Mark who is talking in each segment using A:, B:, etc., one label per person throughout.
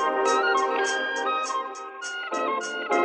A: Thank you.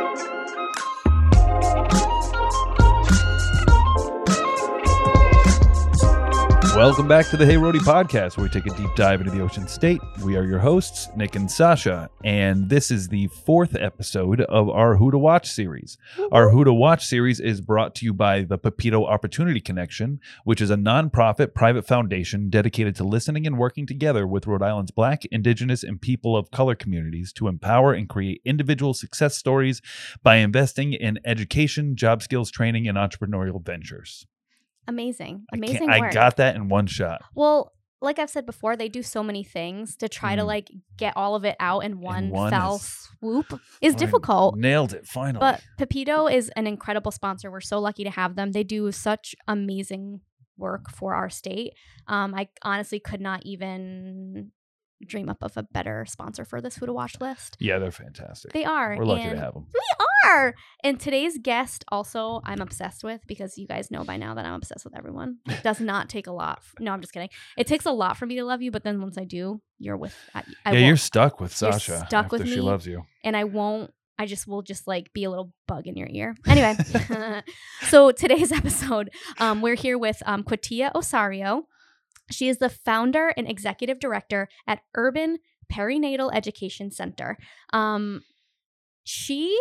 A: Welcome back to the Hey Rhody podcast, where we take a deep dive into the ocean state. We are your hosts, Nick and Sasha, and this is the fourth episode of our Who to Watch series. Our Who to Watch series is brought to you by the Papitto Opportunity Connection, which is a nonprofit private foundation dedicated to listening and working together with Rhode Island's Black, Indigenous, and people of color communities to empower and create individual success stories by investing in education, job skills training, and entrepreneurial ventures.
B: Amazing.
A: I
B: Amazing
A: I
B: work.
A: got that in one shot.
B: Well, like I've said before, they do so many things to try to
A: Mm.
B: like get all of it out in one,
A: one
B: fell
A: is-
B: swoop is difficult.
A: Nailed it finally.
B: But Papitto is an incredible sponsor. We're so lucky to have them. They do such amazing work for our state. Um, I honestly could not even dream up of a better sponsor for this Who to Watch list.
A: yeah, they're fantastic.
B: They are.
A: We're lucky
B: and
A: to have them.
B: We are. And today's guest also I'm obsessed with because you guys know by now that I'm obsessed with everyone. It does not take a lot. f- no, I'm just kidding. It takes a lot for me to love you, but then once I do, you're with I, I
A: yeah, you're stuck with
B: You're
A: Sasha
B: stuck
A: after
B: with
A: she loves you.
B: and I won't I just will just like be a little bug in your ear. Anyway, so today's episode, um, we're here with um, Quatia Osorio. She is the founder and executive director at Urban Perinatal Education Center. Um, she,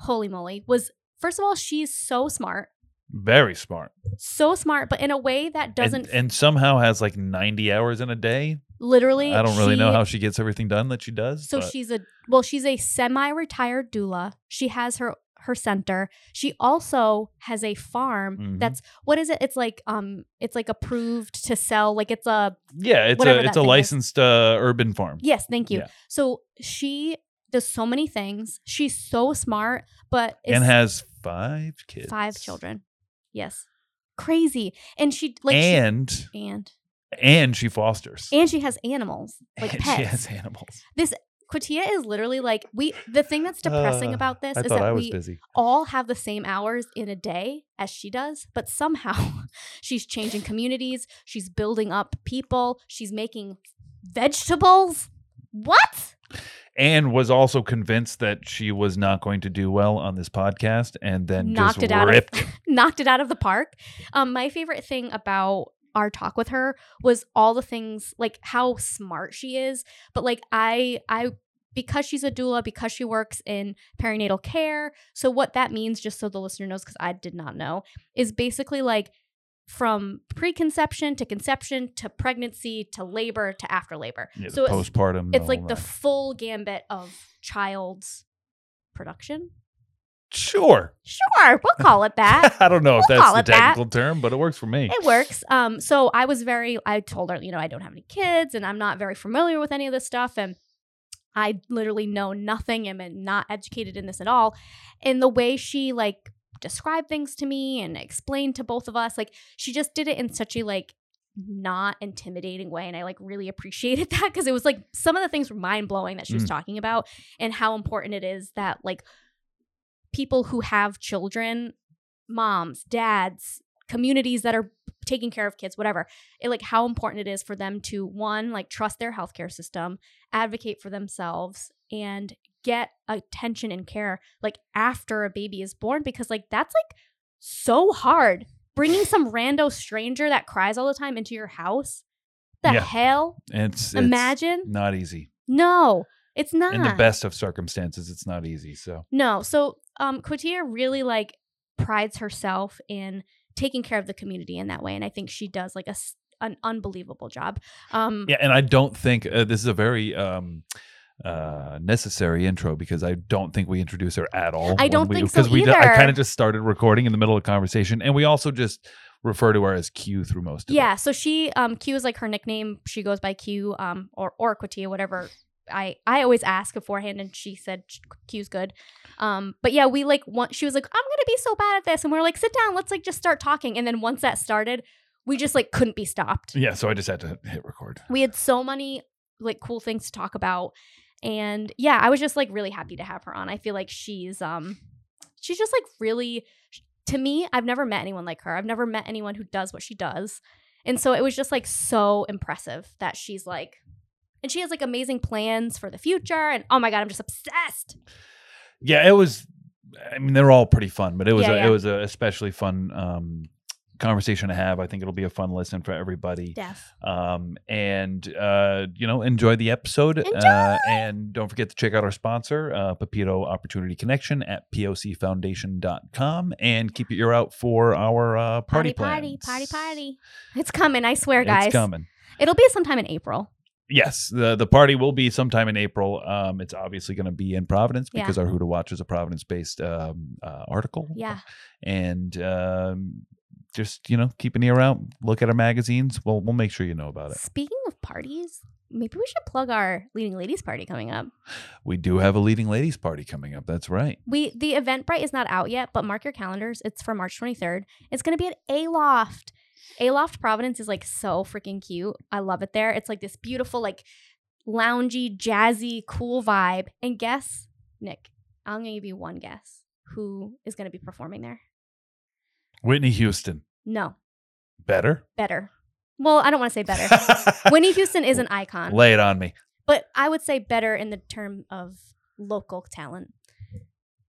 B: holy moly, was first of all, she's so smart,
A: Very smart.
B: so smart, but in a way that doesn't
A: and, and somehow has like 90 hours in a day.
B: literally.
A: I don't really know how she gets everything done that she does.
B: So
A: but
B: she's a well, she's a semi-retired doula. She has her her center. She also has a farm
A: Mhm.
B: that's what is it? It's like um it's like approved to sell like it's a
A: yeah, it's a it's a licensed uh, urban farm.
B: yes, thank you.
A: Yeah.
B: So she does so many things. She's so smart, but
A: and has five kids.
B: five children. Yes. Crazy. And she like she-
A: and
B: and
A: and she fosters.
B: and she has animals, like
A: And
B: pets.
A: she has animals.
B: Quatia is literally like we the thing that's depressing
A: Uh,
B: about this
A: I
B: is that we
A: busy.
B: all have the same hours in a day as she does, but somehow she's changing communities, she's building up people, she's making vegetables. What?
A: And was also convinced that she was not going to do well on this podcast, and then
B: Knocked
A: just
B: it out of- Knocked it out of the park. Um my favorite thing about our talk with her was all the things like how smart she is, but like I I because she's a doula, because she works in perinatal care. So what that means just so the listener knows cuz I did not know is basically like from preconception to conception to pregnancy to labor to after labor.
A: Yeah,
B: so it's,
A: postpartum.
B: it's like
A: all
B: the full gambit of child's production.
A: Sure.
B: Sure, we'll call it that.
A: I don't know if
B: We'll
A: that's
B: call
A: the
B: it that.
A: technical term, but it works for me.
B: It works. Um, so I was very. I told her, you know, I don't have any kids, and I'm not very familiar with any of this stuff, and I literally know nothing. and am not educated in this at all. And the way she like described things to me and explained to both of us, like she just did it in such a like not intimidating way and i like really appreciated that because it was like some of the things were mind blowing that she was
A: Mm.
B: talking about and how important it is that like people who have children moms dads communities that are taking care of kids whatever it, like how important it is for them to one like trust their healthcare system advocate for themselves and get attention and care like after a baby is born because like that's like so hard bringing some rando stranger that cries all the time into your house the
A: Yeah.
B: hell
A: It's, it's
B: Imagine.
A: not easy.
B: no it's not
A: In the best of circumstances, it's not easy. So
B: No. So um Quatia really like prides herself in taking care of the community in that way. And I think she does like a an unbelievable job. Um
A: yeah, and I don't think uh, this is a very um uh necessary intro because I don't think we introduce her at all.
B: I don't
A: we,
B: think so
A: because we I kind of just started recording in the middle of conversation, and we also just refer to her as Q through most of
B: yeah, so she um Q is like her nickname. She goes by Q um or or Quatia, whatever. I I always ask beforehand and she said Q's good. Um but yeah, we like want she was like I'm going to be so bad at this and we are like sit down, let's like just start talking and then once that started, we just like couldn't be stopped.
A: Yeah, so I just had to hit record.
B: we had so many like cool things to talk about and yeah i was just like really happy to have her on i feel like she's um she's just like really to me i've never met anyone like her i've never met anyone who does what she does and so it was just like so impressive that she's like and she has like amazing plans for the future. And oh my god, I'm just obsessed.
A: Yeah, it was. I mean, they're all pretty fun, but it was
B: Yeah,
A: a,
B: yeah.
A: it was a especially fun um, conversation to have. I think it'll be a fun listen for everybody.
B: Def.
A: Um, and uh, you know, enjoy the episode.
B: Enjoy!
A: Uh, and don't forget to check out our sponsor, uh, Papitto Opportunity Connection at pocfoundation.com, and keep your ear out for our uh, party,
B: party,
A: plans.
B: party, party. It's coming. I swear, guys.
A: It's coming.
B: It'll be sometime in April.
A: Yes, the the party will be sometime in April. Um, it's obviously going to be in Providence
B: Yeah.
A: because our Who to Watch is a Providence based um, uh, article.
B: Yeah.
A: and um, just you know keep an ear out, look at our magazines. We'll we'll make sure you know about it.
B: Speaking of parties, maybe we should plug our leading ladies party coming up.
A: We do have a leading ladies party coming up. That's right.
B: We the Eventbrite is not out yet, but mark your calendars. It's for March 23rd. It's going to be at Aloft. Aloft Providence is like so freaking cute. I love it there. It's like this beautiful like loungy, jazzy, cool vibe. And guess, Nick, I'm going to give you one guess. Who is going to be performing there?
A: Whitney Houston,
B: No,
A: better.
B: better. Well, I don't want to say better. Whitney Houston is an icon.
A: Lay it on me.
B: but I would say better in the term of local talent.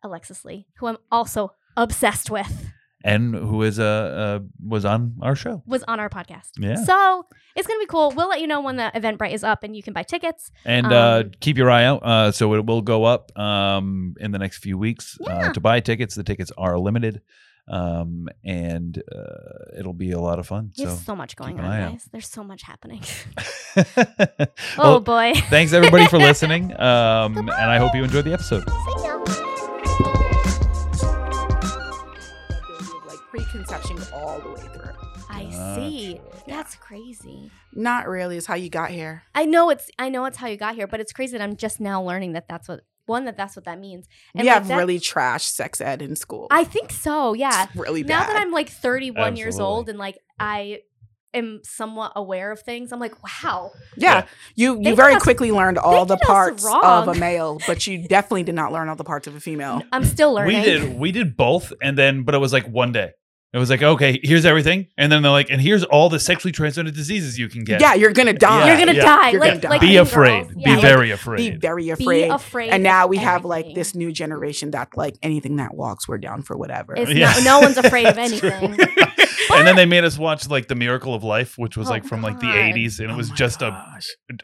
B: Alexis Lee, who I'm also obsessed with,
A: And who is uh, uh was on our show.
B: was on our podcast.
A: Yeah.
B: So it's gonna be cool. We'll let you know when the Eventbrite is up and you can buy tickets.
A: And uh,
B: Um,
A: keep your eye out. Uh, so it will go up um, in the next few weeks. Uh, to buy tickets, the tickets are limited, um, and uh, it'll be a lot of fun. So,
B: There's so much going on,
A: eye out.
B: guys. There's so much happening.
A: oh,
B: oh boy.
A: thanks everybody for listening, um, and I hope you enjoyed the episode.
B: See ya.
C: like preconception all the way through.
B: I see.
A: Gotcha.
B: That's crazy.
C: Not really. Is how you got here.
B: I know it's I know it's how you got here, but it's crazy that I'm just now learning that that's what one that that's what that means.
C: we
B: like,
C: have
B: that-
C: really trash sex ed in school.
B: I think so. Yeah.
C: It's really
B: now that I'm like 31 years old and like I am somewhat aware of things, I'm like, wow.
C: yeah, you
B: They
C: you very
B: did us-
C: quickly learned all the parts of a male, but you definitely did not learn all the parts of a female.
B: I'm still learning.
A: We did we did both, and then but it was like one day. It was like okay, here's everything, and then they're like, and here's all the sexually transmitted diseases you can get.
C: Yeah, you're gonna die.
B: You're gonna
A: yeah.
B: die.
C: You're
B: like,
C: gonna die.
B: like
A: be
B: Mean
A: afraid.
B: Girls.
A: be
B: Yeah, like,
A: very
C: Be
A: afraid.
B: be
C: afraid.
B: afraid.
C: and now we have like this new generation that like anything that walks, we're down for whatever.
B: It's
A: Yeah.
B: not, no one's afraid of anything.
A: and then they made us watch like the Miracle of Life, which was
B: Oh,
A: like from like the 80s, and it
C: Oh
A: was
C: my
A: just a,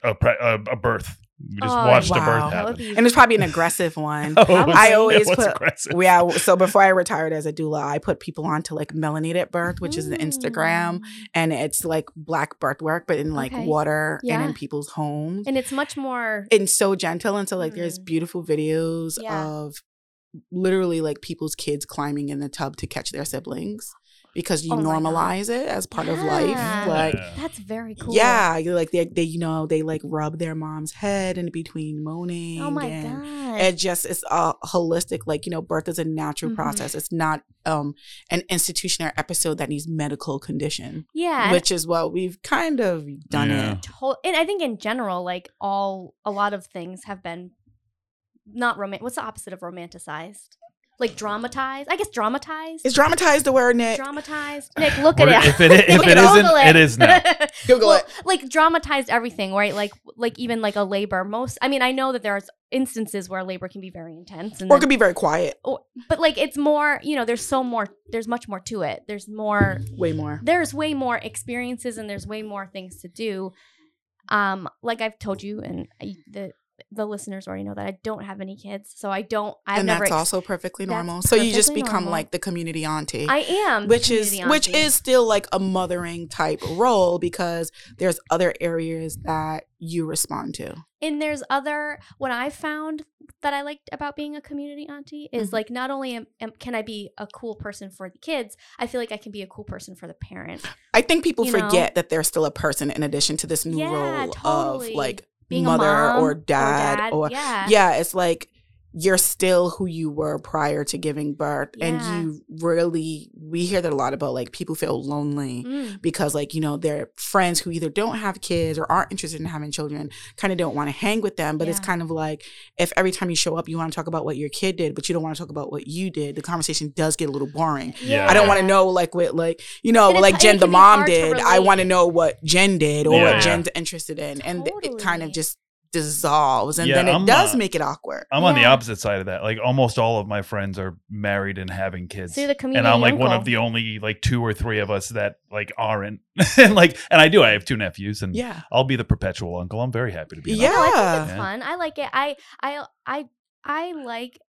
A: a a a birth. We just
B: Oh,
A: watched a
C: wow.
A: birth happen.
B: be
C: and it's probably an aggressive one.
A: Oh, it was-
C: I
A: it
C: always
A: was
C: put-
A: aggressive.
C: Yeah, so before I retired as a doula, I put people on to like melanated birth, which is an Instagram,
B: Mm.
C: and it's like black birth work, but in like
B: Okay.
C: water and in people's homes.
B: And it's much more.
C: and so gentle and so like there's
B: Mm.
C: beautiful videos
B: Yeah.
C: of literally like people's kids climbing in the tub to catch their siblings because you
B: Oh
C: normalize it as part of life like
A: Yeah.
B: That's very cool.
C: yeah you're like they, they you know they like rub their mom's head in between moaning
B: Oh my
C: and
B: god.
C: it just is a holistic like you know birth is a natural
B: Mhm.
C: process it's not um an institution or episode that needs medical condition
B: yeah.
C: which is what we've kind of done
A: Yeah.
C: it
B: to- and I think in general, like all a lot of things have been not romantic. What's the opposite of romanticized? Like dramatized. I guess dramatized.
C: is dramatized the word Nick
B: dramatized. Nick, look at it.
A: if it- if
B: Look
A: it
B: at
A: isn't,
B: Google
A: it is now.
C: Google
B: Well,
C: it
B: Like dramatized everything, right? Like like even like a labor. Most I mean, I know that there's instances where labor can be very intense and
C: or it
B: then-
C: could be very quiet
B: or- but like it's more, you know, there's so more there's much more to it. There's more
C: way more
B: there's way more experiences and there's way more things to do. Um, like I've told you, and I, the the listeners already know that I don't have any kids, so I don't. I've
C: and
B: never.
C: that's
B: ex-
C: also perfectly normal. So you just become
B: normal.
C: like the community auntie,
B: I am,
C: which is
B: community
C: which is still like a mothering type role because there's other areas that you respond to.
B: and there's other. What I found that I liked about being a community auntie is
C: Mhm.
B: like not only am, am, can I be a cool person for the kids, I feel like I can be a cool person for the parent.
C: I think people
B: You know?
C: forget that there's still a person in addition to this new
B: Yeah,
C: role
B: totally.
C: of like
B: Being
C: mother
B: a mom
C: or dad or,
B: yeah,
C: yeah, it's like you're still who you were prior to giving birth
B: Yeah.
C: and you really we hear that a lot about like people feel lonely
B: Mm.
C: because like you know their friends who either don't have kids or aren't interested in having children kind of don't want to hang with them but it's kind of like if every time you show up you want to talk about what your kid did but you don't want to talk about what you did the conversation does get a little boring
A: Yeah.
C: I don't want to know like what like you know
B: And
C: like Jen the mom did. I want to know what Jen did or
A: Yeah,
C: what. Jen's interested in, and it kind of just dissolves, and
A: Yeah,
C: then it
A: I'm,
C: does
A: uh,
C: make it awkward.
A: I'm on the opposite side of that. Like almost all of my friends are married and having kids.
B: So you're the community
A: and I'm like one of the only like two or three of us that like aren't. and like and I do. I have two nephews and
C: Yeah,
A: I'll be the perpetual uncle. I'm very happy to be.
C: Yeah.
A: uncle.
B: I think it's
A: Yeah.
B: fun. I like it. I I I I like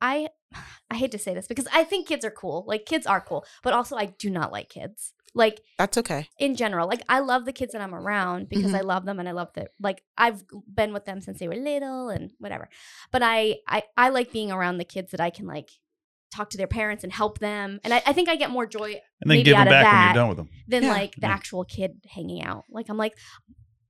B: I I hate to say this because I think kids are cool. Like kids are cool, but also I do not like kids. Like
C: that's okay.
B: in general, like I love the kids that I'm around because
C: Mhm.
B: I love them and I love that like I've been with them since they were little and whatever. But I I I like being around the kids that I can like talk to their parents and help them. And I, I think I get more joy
A: And then
B: maybe
A: give
B: out
A: them back when you're done with them.
B: than
C: Yeah.
B: like the
A: Yeah.
B: actual kid hanging out. Like I'm like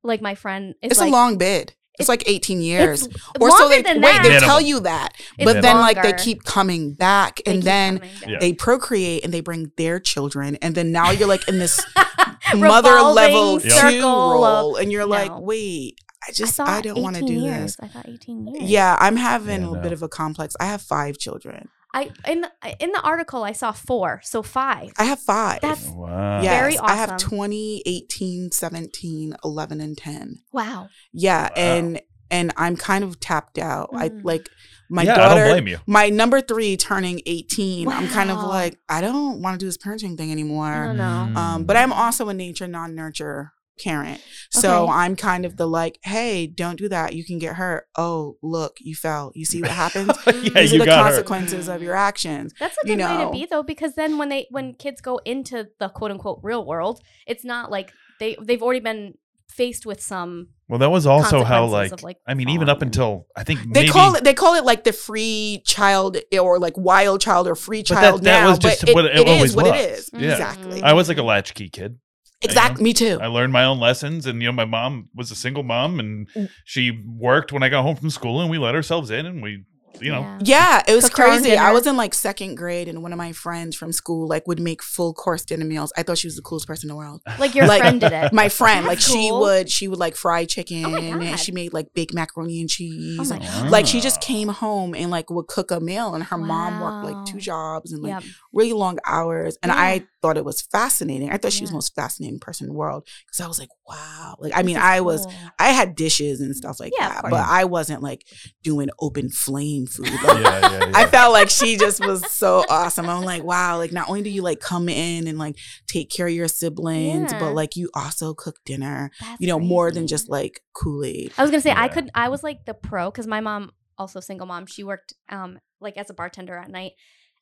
B: like my friend is
C: It's
B: like
C: a long bid. It's,
B: it's-
C: like 18 years.
B: It's
C: Or so they
B: than
C: wait.
B: that.
C: They
A: Minimum.
C: tell you that,
B: It's
C: but then like they keep coming back, and
B: keep
C: then
B: back.
A: Yeah.
C: they procreate and they bring their children, and then now you're like in this mother
B: Revolving
C: level two
B: circle of-
C: role, and you're like, wait, I just
B: I,
C: I, don't want to do
B: years.
C: this.
B: I thought 18 years.
C: Yeah, I'm having
A: Yeah,
C: a
A: no.
C: bit of a complex. I have five children.
B: I in the, in the article I saw four, so five.
C: I have five.
B: That's
A: Wow.
C: yes,
B: very
C: I have
B: awesome.
C: 20, 18, 17, 11, and 10.
B: wow.
C: Yeah,
A: Wow.
C: and and I'm kind of tapped out. I
B: Mhm.
C: like my
A: yeah, I
C: daughter
A: don't blame you.
C: my number 3 turning 18. I'm kind of like I don't want to do this parenting thing anymore.
B: No, no.
C: Um, but I'm also a nature non-nurture parent. So
B: Okay.
C: I'm kind of the like, hey, don't do that. You can get hurt. Oh, look, you fell. You see what happens?
A: Oh, yeah,
C: These are
A: you
C: the
A: got her.
C: consequences of your actions.
B: That's a
C: you
B: good way to be though, because then when they when kids go into the quote unquote real world, it's not like they they've already been faced with some.
A: Well, that was also how like,
B: like,
A: I mean, even up until I think
C: They
A: maybe
C: call it they call it like the free child or like wild child or free
A: But that-
C: child
A: that
C: now.
A: was just
C: but it,
A: what it
C: it
A: always
C: is what
A: was.
C: it is. Mm-hmm.
A: Yeah.
C: Exactly.
A: I was like a latchkey kid.
C: Exactly. Me too.
A: I learned my own lessons, and you know, my mom was a single mom, and
C: Mm.
A: she worked when I got home from school, and we let ourselves in, and we, you know,
B: Yeah.
C: Yeah, it was
B: Cook your own
C: crazy. I was in like second grade, and one of my friends from school like would make full course dinner meals. I thought she was the coolest person in the world.
B: Like your
C: Like,
B: friend did it.
C: My friend, like
B: That's
C: she would, she would like fry chicken,
B: Oh
C: and she made like baked macaroni and cheese.
B: Oh
C: and- like she just came home and like would cook a meal, and her mom worked like two jobs and like
B: Yeah.
C: really long hours. And
B: Yeah.
C: I thought it was fascinating. I thought she was the most fascinating person in the world because I was like, wow. Like I mean,
B: This is
C: I was. I had dishes and stuff like
B: Yeah,
C: that,
B: course.
C: but I wasn't like doing open flame food. Like,
A: yeah, yeah.
C: I felt like she just was so awesome. I'm like, wow, like not only do you like come in and like take care of your siblings,
B: Yeah.
C: but like you also cook dinner,
B: That's
C: you know, more than just like Kool-Aid.
B: I was gonna say I could. I was like the pro because my mom, also single mom, she worked um like as a bartender at night,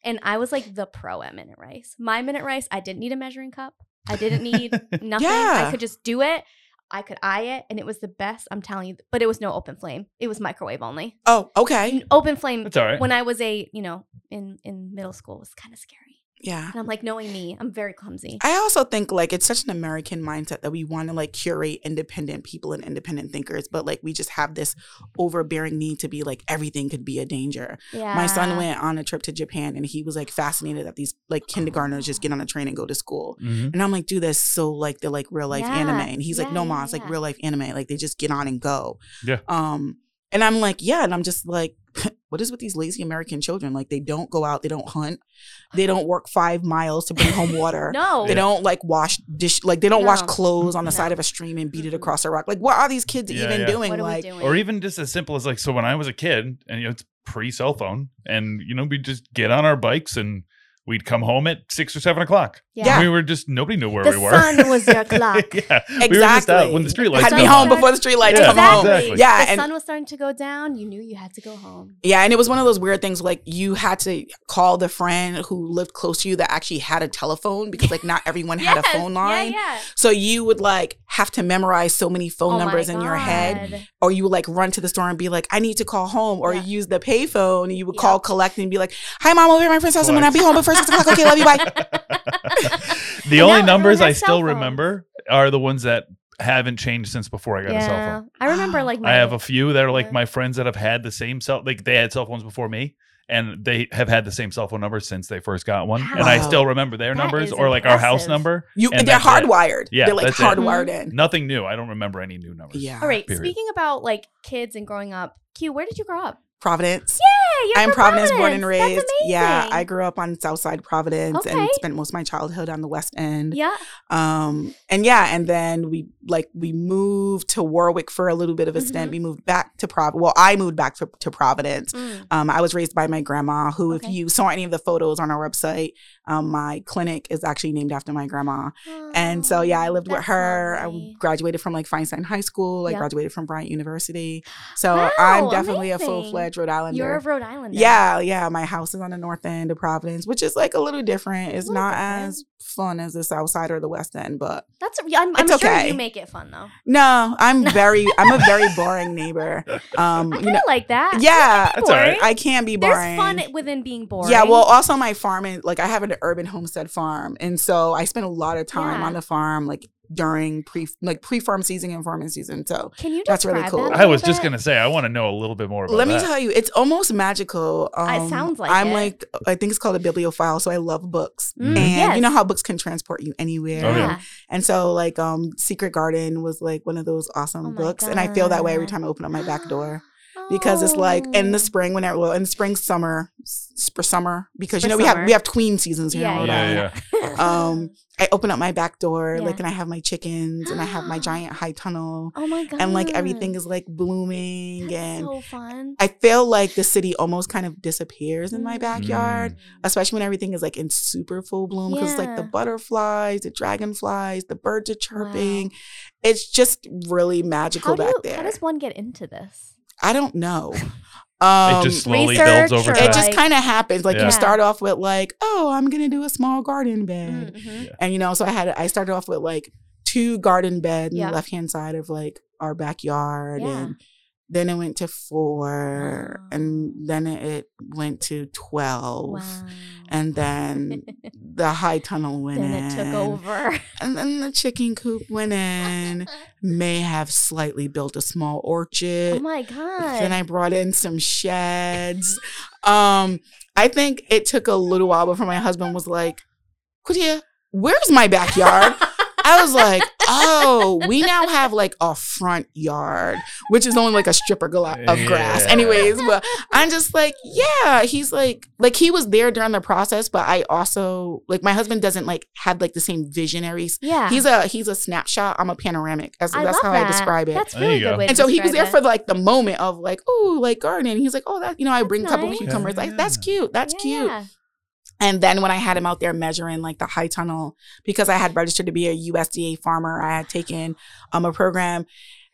B: and I was like the pro at minute rice. My minute rice, I didn't need a measuring cup. I didn't need nothing.
C: Yeah.
B: I could just do it. I could eye it, and it was the best. I'm telling you. But it was no open flame. It was microwave only.
C: Oh, okay.
B: N- Open flame.
A: That's all right.
B: When I was a you know in in middle school was kind of scary.
C: Yeah.
B: And I'm like knowing me, I'm very clumsy.
C: I also think like it's such an American mindset that we want to like curate independent people and independent thinkers, but like we just have this overbearing need to be like everything could be a danger.
B: Yeah.
C: My son went on a trip to Japan and he was like fascinated that these like kindergartners just get on a train and go to school.
A: Mhm.
C: And I'm like, dude, that's so like the like real life
B: Yeah,
C: anime. And he's like,
B: yeah,
C: no,
B: yeah,
C: mom, it's like
B: yeah.
C: real life anime. Like they just get on and go.
A: Yeah.
C: Um, and I'm like, yeah. And I'm just like, what is with these lazy American children? Like they don't go out, they don't hunt, they don't work five miles to bring home water.
B: No.
C: They don't like wash dish, like they don't wash clothes on the
B: No.
C: side of a stream and beat it across a rock. Like, what are these kids
A: Yeah,
C: even
A: yeah.
C: doing?
B: What are
C: like,
B: we doing?
A: Or even just as simple as like, so when I was a kid, and you know, it's pre cell phone, and you know, we just get on our bikes and we'd come home at six or seven o'clock.
C: Yeah.
A: We were just nobody knew where
B: The
A: we were.
B: The sun was your clock.
A: yeah,
C: exactly.
A: we were just out when the street lights
C: had to be home
A: on.
C: before the street lights
A: Yeah,
C: come home.
A: exactly.
C: Yeah,
B: the
C: and
B: sun was starting to go down. You knew you had to go home.
C: Yeah, and it was one of those weird things like you had to call the friend who lived close to you that actually had a telephone because like not everyone had a phone line.
B: Yeah, yeah.
C: So you would like have to memorize so many phone
B: Oh
C: numbers in your head or you would like run to the store and be like I need to call home or
B: Yeah.
C: use the payphone and you would
B: Yeah.
C: call collect and be like hi mom over at my friend's house I'm gonna be home before six o'clock okay love you bye
A: the
B: And
A: only
B: now
A: numbers I still
B: phones.
A: remember are the ones that haven't changed since before I got a cell phone.
B: I remember
C: Wow.
B: like
A: I have a few that are like
B: Yeah.
A: my friends that have had the same cell like they had cell phones before me and they have had the same cell phone number since they first got one. And I still remember their
B: That
A: numbers or like our house number.
C: You,
A: And
C: they're
A: that's it.
C: hardwired.
A: Yeah,
C: they're like
A: that's it.
C: hardwired in.
A: Nothing new. I don't remember any new numbers.
C: Yeah.
B: All right.
A: Period.
B: Speaking about like kids and growing up, Q, where did you grow up?
C: Providence.
B: Yeah, you're
C: I'm
B: from
C: Providence, born and raised. Yeah. I grew up on Southside Providence and spent most of my childhood on the West End.
B: Yeah.
C: Um, and yeah, and then we like we moved to Warwick for a little bit of a stint.
B: Mhm.
C: We moved back to Prov. Well, I moved back to, to Providence.
B: Mm.
C: Um, I was raised by my grandma, who,
B: Okay.
C: if you saw any of the photos on our website, um, my clinic is actually named after my grandma. And so, yeah, I lived with her. I graduated from like Feinstein High School. I
B: Yep.
C: graduated from Bryant University. So
B: Wow,
C: I'm definitely a full fledged Rhode Islander.
B: You're a Rhode Islander.
C: Yeah, yeah. My house is on the north end of Providence, which is like a little different. It's
B: little
C: not
B: different.
C: as fun as the south side or the west end, but
B: That's. I'm, I'm
C: It's
B: sure
C: okay.
B: you make it fun though.
C: no, I'm very, I'm a very boring neighbor. Um,
B: I
C: you know,
B: like that.
C: yeah,
A: That's all right.
C: I can be
B: There's
C: boring.
B: fun within being boring.
C: Yeah, well, also my farm farming, like I have an urban homestead farm, and so I spend a lot of time
B: Yeah.
C: on the farm, like during pre, like pre-farm season and farming season. So
B: can you
C: that's really cool.
B: that a
A: I was
B: little
A: just gonna say I want to know a little bit more about
C: let me
A: that.
C: tell you, it's almost magical. Um,
B: It sounds like
C: I'm
B: it.
C: like, I think it's called a bibliophile, so I love books,
B: Mm,
C: and
B: yes.
C: you know how books can transport you anywhere.
A: Oh, yeah.
B: Yeah.
C: And so, like, um, Secret Garden was like one of those awesome
B: Oh
C: books, and I feel that way every time I open up my back door. Because it's like in the
B: Oh.
C: spring when well in spring summer s- for summer because you
B: For
C: know we have we have tween seasons here
B: Yeah,
C: in Rhode
A: yeah, yeah.
C: Um, I open up my back door
B: Yeah.
C: like and I have my chickens and I have my giant high tunnel
B: oh my god.
C: and like everything is like blooming
B: That's
C: and
B: so fun.
C: I feel like the city almost kind of disappears in my
B: Mm.
C: backyard, especially when everything is like in super full bloom because like the butterflies, the dragonflies, the birds are chirping. It's just really magical
B: How
C: back
B: you,
C: there.
B: how does one get into this?
C: I don't know. Um,
A: it just slowly
B: research
A: builds over time.
C: it just kind of happens. Like
A: Yeah.
C: you start off with like, oh, I'm gonna do a small garden bed,
B: Mhm.
C: and you know, so I had I started off with like two garden beds on the left hand side of like our backyard,
B: Yeah.
C: and then it went to four,
B: Wow.
C: and then it went to twelve,
B: Wow.
C: and then the high tunnel went in.
B: then
C: in,
B: it took over.
C: and then the chicken coop went in. May have slightly built a small orchard.
B: oh my god.
C: Then I brought in some sheds. Um, I think it took a little while before my husband was like, Quatia, where's my backyard? I was like, oh, we now have like a front yard, which is only like a strip of, gla- of grass.
A: Yeah.
C: Anyways, but I'm just like, yeah, he's like, like he was there during the process, but I also like my husband doesn't like have like the same visionaries.
B: yeah.
C: He's a he's a snapshot. I'm a panoramic. That's,
B: I
C: that's how
B: that.
C: I describe it.
B: That's
A: There
B: really good
A: go.
B: way to
C: And so he was there
B: describe
C: for like the moment of like, oh, like gardening. He's like, oh, that you know, I
B: That's
C: bring a couple
B: nice.
C: cucumbers. Like that's cute. That's
B: it.
C: cute. And then when I had him out there measuring like the high tunnel, because I had registered to be a USDA farmer, I had taken um a program.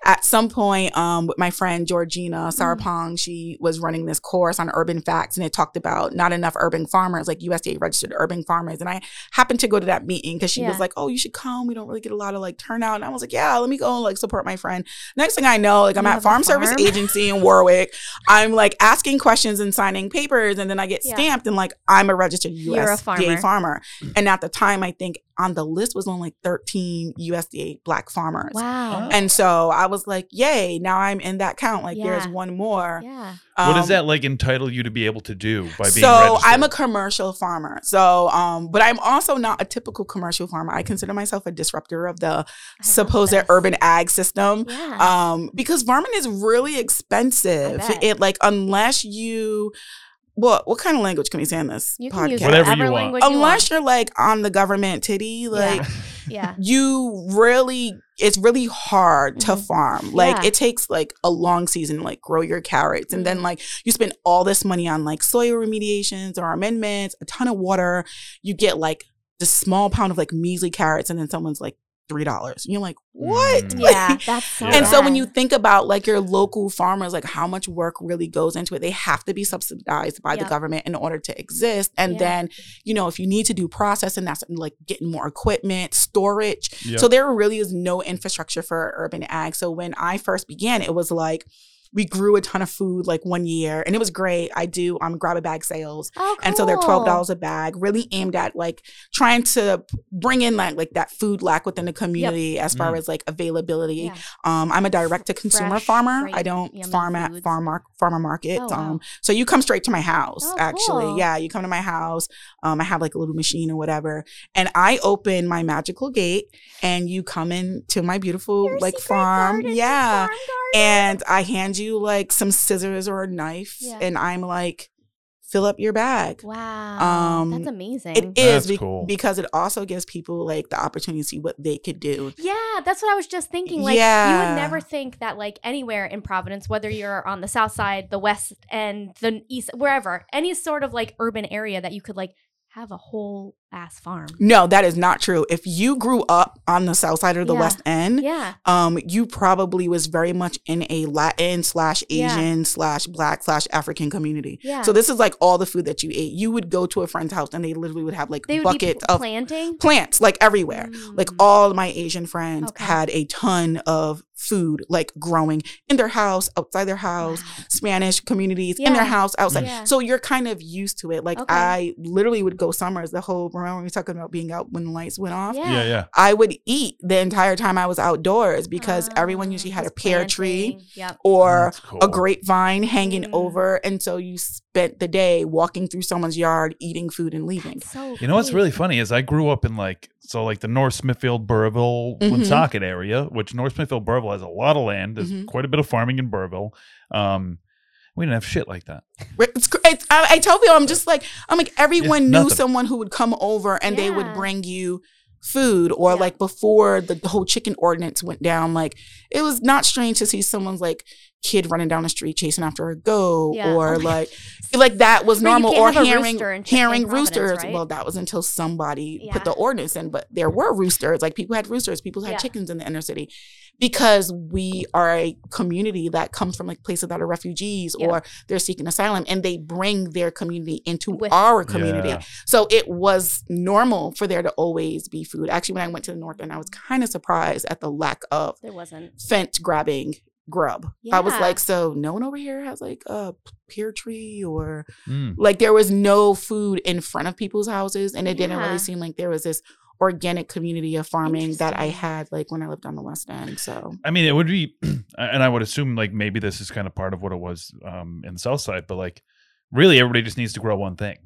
C: At some point, um, with my friend Georgina Sarapong, she was running this course on urban facts, and it talked about not enough urban farmers, like USDA registered urban farmers. And I happened to go to that meeting because she
B: Yeah.
C: was like, "Oh, you should come. We don't really get a lot of like turnout." And I was like, "Yeah, let me go and like support my friend." Next thing I know, like I'm
B: You
C: at
B: have
C: Farm Service? Agency in Warwick. I'm like asking questions and signing papers, and then I get
B: Yeah.
C: stamped and like I'm a registered
B: You're a
C: USDA
B: farmer.
C: farmer. And at the time, I think on the list was only like 13 USDA Black farmers.
B: Wow.
C: And so I was like, "Yay! Now I'm in that count. Like there's one more."
B: yeah.
A: what does
C: Um,
A: that like entitle you to be able to do by being
C: so
A: registered?
C: I'm a commercial farmer. So, um, but I'm also not a typical commercial farmer. I consider myself a disruptor of the
B: I
C: supposed urban ag system.
B: Yeah.
C: Um, because farming is really expensive. It like unless you what what kind of language can we say in this
B: you can
C: podcast?
B: use
A: Whatever
B: whatever
A: you want.
B: language you
C: unless
B: want.
C: you're like on the government titty, like
B: Yeah.
C: You really it's really hard to
B: Mhm.
C: farm like
B: Yeah.
C: it takes like a long season to like grow your carrots and
B: Mhm.
C: then like you spend all this money on like soil remediations or amendments a ton of water you get like the small pound of like measly carrots and then someone's like three dollars you're like what
A: Mm.
C: Like,
B: Yeah. That's so
A: Yeah.
C: and so when you think about like your local farmers, like how much work really goes into it, they have to be subsidized by the government in order to exist. And
B: Yeah.
C: then, you know, if you need to do processing, that's like getting more equipment, storage.
A: Yep.
C: So there really is no infrastructure for urban ag. So when I first began, it was like, we grew a ton of food like one year, and it was great. I do um grab a bag sales.
B: Oh,
C: And so they're $12 a bag, really aimed at like trying to bring in like like that food lack within the community as far
A: Mm.
C: as like availability.
B: Yeah.
C: Um, I'm a direct to consumer farmer.
B: great,
C: I don't
B: yummy
C: farm at
B: foods.
C: farm mar- farmer markets.
B: Oh, wow.
C: Um, so you come straight to my house.
B: Oh,
C: actually,
B: cool.
C: yeah, you come to my house. Um, I have like a little machine or whatever, and I open my magical gate, and you come into my beautiful
B: Your
C: like farm.
B: garden,
C: yeah,
B: farm garden.
C: And I hand you like some scissors or a knife,
B: Yeah.
C: and I'm like, fill up your bag.
B: wow,
C: um,
B: that's amazing.
C: It is
A: That's
C: be-
A: cool.
C: because it also gives people like the opportunity to see what they could do.
B: Yeah, that's what I was just thinking. Like you would never think that like anywhere in Providence, whether you're on the south side, the west end, the east, wherever, any sort of like urban area that you could like have a whole ass farm.
C: No, that is not true. If you grew up on the south side or the
B: Yeah.
C: west end,
B: Yeah.
C: um, you probably was very much in a Latin slash
B: Yeah.
C: Asian slash Black slash African community.
B: Yeah.
C: So this is like all the food that you ate. You would go to a friend's house and they literally would have like
B: They
C: buckets of
B: planting
C: plants like everywhere. Like
B: Mm.
C: all my Asian friends
B: Okay.
C: had a ton of food like growing in their house, outside their house.
B: Wow.
C: Spanish communities in their house outside.
B: Yeah.
C: So you're kind of used to it. Like
B: Okay.
C: I literally would go summers, the whole remember when we were talking about being out when the lights went off?
B: Yeah.
A: Yeah, yeah.
C: I would eat the entire time I was outdoors because everyone
B: Ah,
C: usually had a
B: just
C: pear tree
B: planting. Yep.
C: or
A: cool.
C: a grapevine hanging
B: Mm.
C: over. And so you spent the day walking through someone's yard, eating food and leaving.
B: So
A: You know what's really funny is I grew up in like so like the North Smithfield, Burrillville,
C: Mhm.
A: Woonsocket area, which North Smithfield, Burrillville has a lot of land. There's
C: Mhm.
A: quite a bit of farming in Burrillville. Um, we didn't have shit like that.
C: It's, cr- it's, I, I tell people, I'm just like, I'm like, everyone knew
A: nothing.
C: someone who would come over and they would bring you food or
B: Yeah.
C: like before the, the whole chicken ordinance went down like it was not strange to see someone's like kid running down the street chasing after a goat
B: Yeah.
C: or
B: Oh my
C: like like that was
B: Right,
C: normal or
B: have a
C: hearing
B: rooster in
C: hearing roosters
B: right?
C: well that was until somebody
B: Yeah.
C: put the ordinance in but there were roosters like people had roosters people had
B: Yeah.
C: chickens in the inner city because we are a community that comes from like places that are refugees
B: Yeah.
C: or they're seeking asylum and they bring their community into
B: With-
C: our community
A: Yeah.
C: so it was normal for there to always be food actually when i went to the north end i was kind of surprised at the lack of
B: There wasn't.
C: Fence grabbing grub i was like so no one over here has like a pear tree or
A: Mm.
C: like there was no food in front of people's houses and it didn't
B: Yeah.
C: really seem like there was this organic community of farming that i had like when i lived on the west end so
A: I mean, it would be, and I would assume like maybe this is kind of part of what it was um, in the South Side, but like really everybody just needs to grow one thing.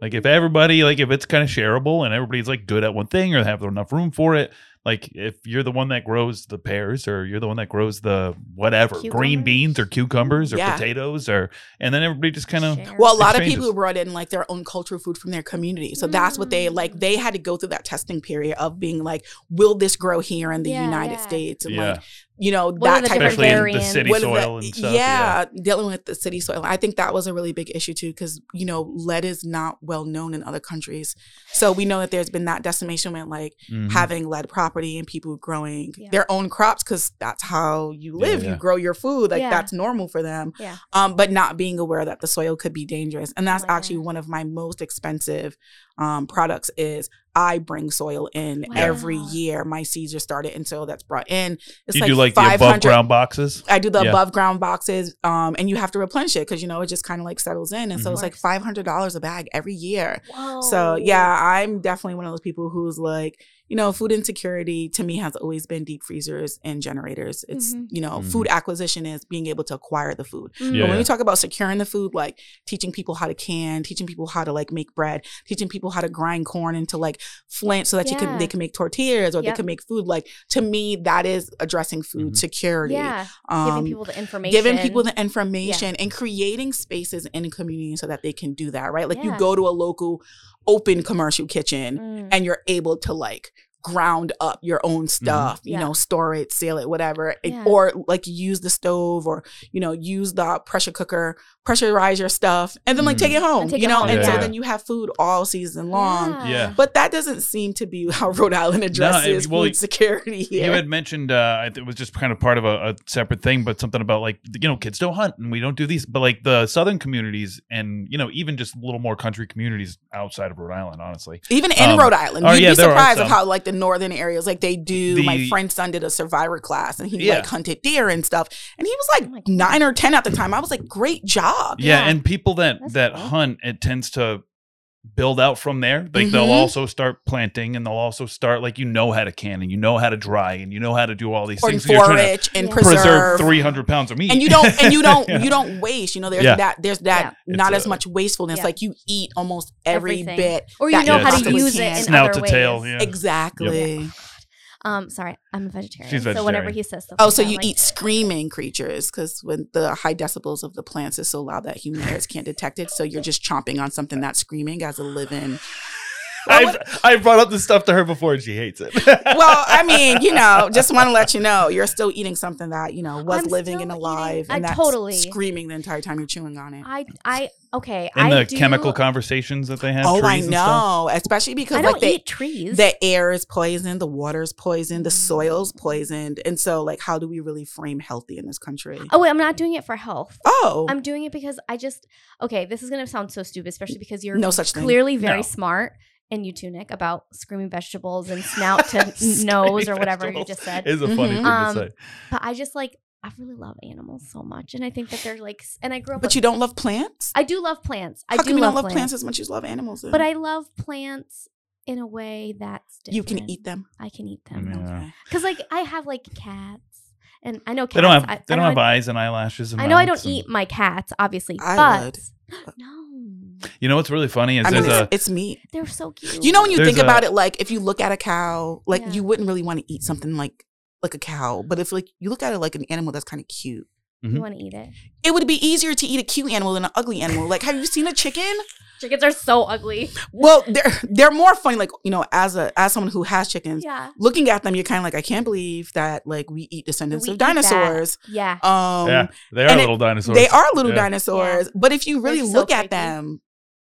A: Like if everybody like if it's kind of shareable and everybody's like good at one thing or have enough room for it, like if you're the one that grows the pears or you're the one that grows the whatever green beans or cucumbers or
C: Yeah.
A: potatoes or and then everybody just kind of
C: Well, a lot of
A: exchanges.
C: people brought in like their own cultural food from their community. So that's what they like. Mm. They had to go through that testing period of being like, will this grow here in the
B: Yeah,
C: United
B: yeah.
C: States? And
A: Yeah.
C: like, you know,
B: What
C: that type of
A: especially
C: thing.
A: the city
C: What is
A: soil
C: that-
A: and stuff.
C: yeah, dealing with the city soil. I think that was a really big issue too, because you know, lead is not well known in other countries. So we know that there's been that decimation with like
A: Mhm.
C: having lead property and people growing
B: Yeah.
C: their own crops because that's how you live.
A: yeah.
C: You grow your food, like
B: Yeah.
C: that's normal for them.
B: Yeah.
C: Um, but not being aware that the soil could be dangerous, and that's
B: my
C: actually one of my most expensive um, products. Is I bring soil in every year. My seeds are started in soil that's brought in. It's
A: you do like the above ground boxes.
C: I do the
A: Yeah.
C: above ground boxes, um, and you have to replenish it because you know it just kind of like settles in, and so
A: Mhm.
C: it's like five hundred dollars a bag every year.
B: Whoa.
C: So yeah, I'm definitely one of those people who's like, you know, food insecurity to me has always been deep freezers and generators. It's
B: Mhm.
C: you know,
A: Mhm.
C: food acquisition is being able to acquire the food.
B: Mhm.
A: Yeah.
C: But when we talk about securing the food, like teaching people how to can, teaching people how to like make bread, teaching people how to grind corn into like flint so that you can they can make tortillas or they can make food. Like to me, that is addressing food
A: Mhm.
C: security.
B: Yeah.
C: Um,
B: giving people the information.
C: giving people the information and creating spaces in a community so that they can do that, right? Like you go to a local open commercial kitchen
B: Mm.
C: and you're able to like ground up your own stuff, you
B: Yeah.
C: know, store it, seal it, whatever. It-
B: Yeah.
C: or like use the stove or, you know, use the pressure cooker, pressurize your stuff, and then like take
A: Mhm.
C: it home,
B: take
C: you
B: it
C: know?
B: home,
C: And so then you have food all season long.
A: Yeah.
C: But that doesn't seem to be how Rhode Island addresses
A: well,
C: food security here.
A: You had mentioned uh, it was just kind of part of a, a separate thing, but something about like you know kids don't hunt and we don't do these, but like the southern communities and you know even just a little more country communities outside of Rhode Island, honestly.
C: Even in
A: Um,
C: Rhode Island,
A: oh,
C: you'd
A: yeah,
C: be surprised of how like the northern areas, like they do. my friend's son did a survivor class, and he
A: Yeah.
C: like hunted deer and stuff. And he was
B: Oh
C: like
B: my
C: nine or ten at the time. I was like, great job.
A: Yeah,
B: Yeah.
A: and people that
B: That's
A: that
B: cool.
A: hunt, it tends to build out from there. Like they'll
C: Mhm.
A: also start planting, and they'll also start like you know how to can, and you know how to dry, and you know how to do all these
C: Or
A: things. So to
C: forage and preserve.
A: preserve three hundred pounds of meat,
C: and you don't and you don't
A: Yeah.
C: you don't waste you know there's
A: Yeah.
C: that there's that
A: Yeah.
C: not
A: It's
C: as
A: a-
C: much wastefulness
B: Yeah.
C: like you eat almost every
B: Everything.
C: bit
B: Or you know
A: you
B: how to use it
C: can.
B: in
A: Snout
B: other
A: to tail,
B: ways.
A: yeah.
C: exactly
B: Um, sorry, I'm a vegetarian.
A: She's
B: So whenever he says stuff,
C: oh so you
B: like,
C: eat screaming creatures because when the high decibels of the plants is so loud that human ears can't detect it so you're just chomping on something that's screaming as a living
A: I've, I brought up this stuff to her before, and she hates it.
C: well i mean you know just want to let you know you're still eating something that you know was
B: I'm
C: living
B: still
C: and
B: eating-
C: alive
B: I
C: and that's
B: totally-
C: screaming the entire time you're chewing on it
B: I, I, okay.
A: and
B: I
A: the
B: do,
A: chemical conversations that they have.
C: oh i
A: trees and stuff.
C: know especially because
B: I
C: like
B: don't
C: they
B: eat trees.
C: the air is poisoned, the water's poisoned, the
B: Mm.
C: soil's poisoned. And so, like, how do we really frame healthy in this country?
B: oh wait, I'm not doing it for health.
C: Oh,
B: I'm doing it because I just okay. This is gonna sound so stupid, especially because you're
C: no such thing.
B: clearly very
A: No.
B: smart. And you too, Nick, about screaming vegetables and snout to nose or whatever you just said.
A: Is a funny
C: Mhm.
A: thing
B: Um,
A: to say.
B: But I just like I really love animals so much, and I think that they're like, and I grew up.
C: But
B: with-
C: you don't love plants?
B: I do love plants. I
C: how
B: do
C: come you
B: love
C: don't love plants.
B: plants,
C: as much as you love animals? then?
B: but I love plants in a way that's different.
C: you can eat them.
B: I can eat them
A: Yeah.
C: Okay.
B: because, like, I have like cats, and I know cats.
A: They don't have
B: I,
A: they
B: I
A: don't have
B: I,
A: eyes and eyelashes. And
B: I know I don't
A: and-
B: eat my cats, obviously,
C: I
B: but
C: would.
B: no,
A: You know what's really funny is
C: I mean,
A: there's
C: it's,
A: a
C: it's meat.
B: they're so cute.
C: You know, when you
A: There's
C: think
A: a-
C: about it, like if you look at a cow, like
B: Yeah.
C: you wouldn't really want to eat something like like a cow. But if like you look at it like an animal that's kind of cute,
A: Mhm.
B: you want to eat it.
C: it would be easier to eat a cute animal than an ugly animal. Like, have you seen a chicken?
B: Chickens are so ugly.
C: Well, they're they're more funny. Like you know, as a as someone who has chickens,
B: Yeah,
C: looking at them, you're kind of like, I can't believe that like we eat descendants
B: We
C: of
B: eat that.
C: dinosaurs.
B: yeah.
C: Um,
A: yeah, they are
C: and it-
A: little dinosaurs.
C: they are little
A: Yeah.
C: dinosaurs, but if you really
B: They're so
C: look at them,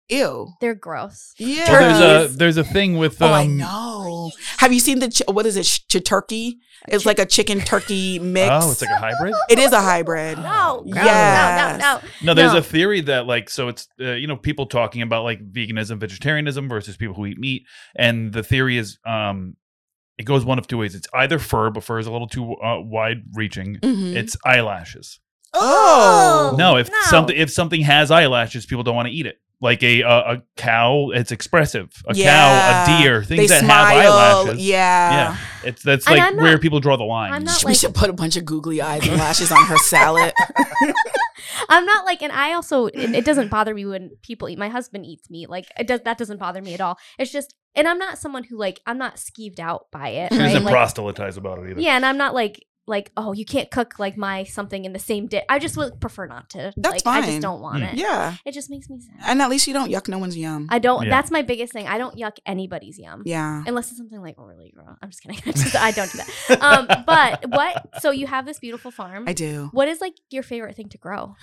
C: ew.
B: They're gross.
C: Yeah.
A: Well, there's a there's a thing with
C: oh,
A: um,
C: I know. Have you seen the ch- what is it? Ch- turkey? It's like a chicken turkey mix.
A: Oh, it's like a hybrid.
C: it is a hybrid.
B: No, gross.
C: Yes.
B: no, no, no.
A: No, there's
B: No.
A: a theory that like so it's uh, you know people talking about like veganism, vegetarianism versus people who eat meat, and the theory is um it goes one of two ways. It's either fur, but fur is a little too uh, wide reaching.
C: Mhm.
A: It's eyelashes.
C: Oh.
A: No, if
B: no.
A: something if something has eyelashes, people don't want to eat it. Like a a, a cow, it's expressive. A
C: Yeah.
A: cow, a deer, things
C: they
A: that
C: smile.
A: have eyelashes.
C: Yeah.
A: Yeah. It's that's
B: And
A: like
B: not-
A: where people draw the line.
B: I'm not
C: We
B: like
C: should put a bunch of googly eyes and lashes on her salad.
B: I'm not like, and I also it, it doesn't bother me when people eat. My husband eats meat. Like it does that doesn't bother me at all. It's just, and I'm not someone who like I'm not skeeved out by it.
A: she
B: right?
A: doesn't
B: Like,
A: proselytize about it either.
B: yeah, and I'm not like like oh you can't cook like my something in the same dish. I just would prefer not to.
C: That's
B: like, I just don't want
A: Mm.
B: it.
C: yeah.
B: It just makes me sad.
C: And at least you don't yuck no one's yum.
B: I don't.
A: Yeah.
B: That's my biggest thing. I don't yuck anybody's yum.
C: yeah.
B: Unless it's something like really gross. I'm just kidding. I, just, I don't do that. Um, but what? So you have this beautiful farm.
C: I do.
B: What is like your favorite thing to grow,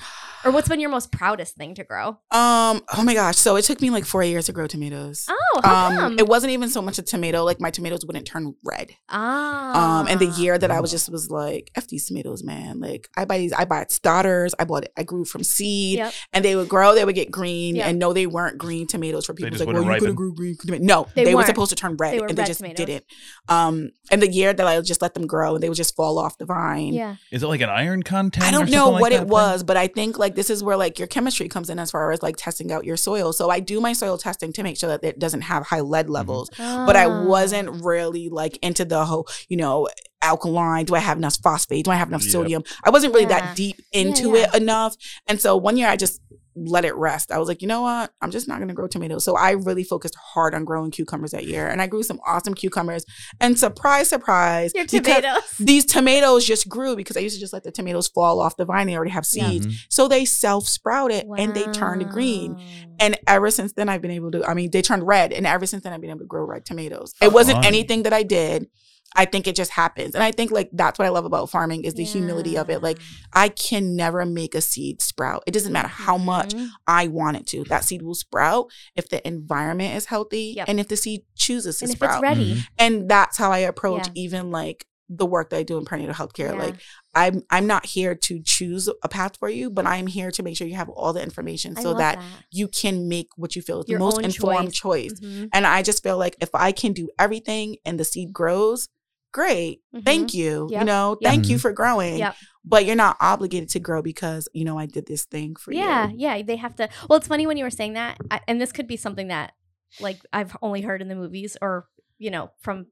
B: or what's been your most proudest thing to grow?
C: Um, oh my gosh. So it took me like four years to grow tomatoes.
B: Oh, how
C: um,
B: come?
C: it wasn't even so much a tomato. Like my tomatoes wouldn't turn red.
B: ah.
C: Um, and the year that I was just was like, F these tomatoes, man. Like I buy these, I bought starters. I bought it, I grew from seed
B: Yep.
C: and they would grow, they would get green.
B: Yep.
C: And no, they weren't green tomatoes for people.
A: just
C: It's like,
A: wouldn't
C: well, you could have grew green tomatoes. No,
B: They
C: they, were supposed to turn red
B: They were
C: and they
B: red
C: just
B: tomatoes.
C: didn't. Um, and the year that I just let them grow and they would just fall off the vine.
B: Yeah.
A: Is it like an iron content?
C: I don't
A: something
C: know
A: like
C: what
A: that
C: it
A: thing?
C: was, but I think like this is where like your chemistry comes in as far as like testing out your soil. So I do my soil testing to make sure that it doesn't have high lead levels. But I
B: Ah.
C: wasn't really like into the whole, you know, alkaline. Do I have enough phosphate? Do I have enough
A: Yep.
C: sodium? I wasn't really
B: Yeah.
C: that deep into
B: yeah.
C: it enough. And so one year I just let it rest. I was like, you know what? I'm just not going to grow tomatoes. So I really focused hard on growing cucumbers that year. And I grew some awesome cucumbers. And surprise, surprise,
B: Your tomatoes.
C: these tomatoes just grew because I used to just let the tomatoes fall off the vine. They already have
B: Yeah.
C: seeds. So they self sprouted and they turned green. And ever since then, I've been able to, I mean, they turned red. And ever since then, I've been able to grow red tomatoes. It wasn't anything that I did. I think it just happens. And I think like that's what I love about farming is the humility of it. Like I can never make a seed sprout. It doesn't matter how much
B: Mhm.
C: I want it to. That seed will sprout if the environment is healthy
B: Yep.
C: and if the seed chooses to
B: And if
C: sprout.
B: it's ready.
A: Mhm.
C: And that's how I approach
B: Yeah.
C: even like the work that I do in perinatal healthcare.
B: Yeah.
C: Like I'm I'm not here to choose a path for you, but I'm here to make sure you have all the information
B: I
C: so
B: love
C: that, you can make what you feel is the most informed choice.
B: Mhm.
C: And I just feel like if I can do everything and the seed grows, great. Mm-hmm. Thank you.
B: Yep.
C: You know,
B: Yep.
C: thank you for growing.
B: Yep.
C: But you're not obligated to grow because, you know, I did this thing for
B: yeah,
C: you.
B: yeah, Yeah. they have to. Well, it's funny when you were saying that, I, and this could be something that, like, I've only heard in the movies or you know from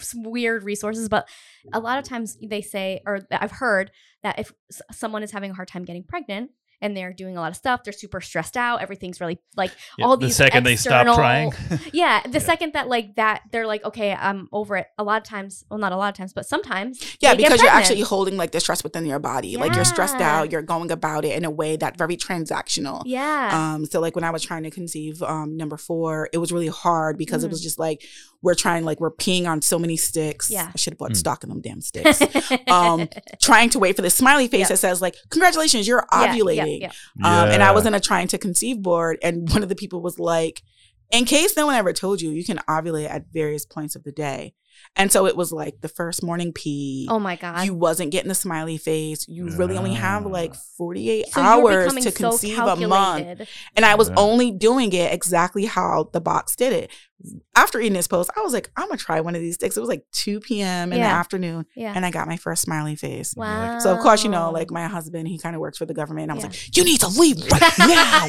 B: some weird resources, but a lot of times they say, or I've heard that if someone is having a hard time getting pregnant. And they're doing a lot of stuff. They're super stressed out. Everything's really like
A: Yeah,
B: all these.
A: the
B: these.
A: second they stop trying.
B: Yeah, the
A: Yeah.
B: second that like that, they're like, okay, I'm over it. A lot of times, well, not a lot of times, but sometimes.
C: Yeah, because you're actually holding like the stress within your body. Like you're stressed out, you're going about it in a way that's very transactional.
B: Yeah.
C: Um, so like when I was trying to conceive um number four, it was really hard because it
B: Mhm.
C: was just like we're trying like we're peeing on so many sticks.
B: Yeah.
C: I should have bought
A: Mm.
C: stock in them damn sticks. um, trying to wait for the smiley face
B: Yeah.
C: that says like, "Congratulations, you're
B: Yeah, yeah,
C: ovulating."
B: yeah.
C: Um, and I was in a trying to conceive board, and one of the people was like, "In case no one ever told you, you can ovulate at various points of the day." And so it was like the first morning pee.
B: Oh my god.
C: You wasn't getting the smiley face. You really only have like 48
B: so
C: hours
B: becoming
C: to
B: so
C: conceive a month. And I was
A: Yeah.
C: only doing it exactly how the box did it. After eating this post, I was like, I'm gonna try one of these sticks. It was like 2 p.m. in the afternoon,
B: Yeah.
C: and I got my first smiley face.
B: wow.
C: So of course, you know, like my husband, he kind of works for the government. And I was
B: Yeah.
C: like, you need to leave right now.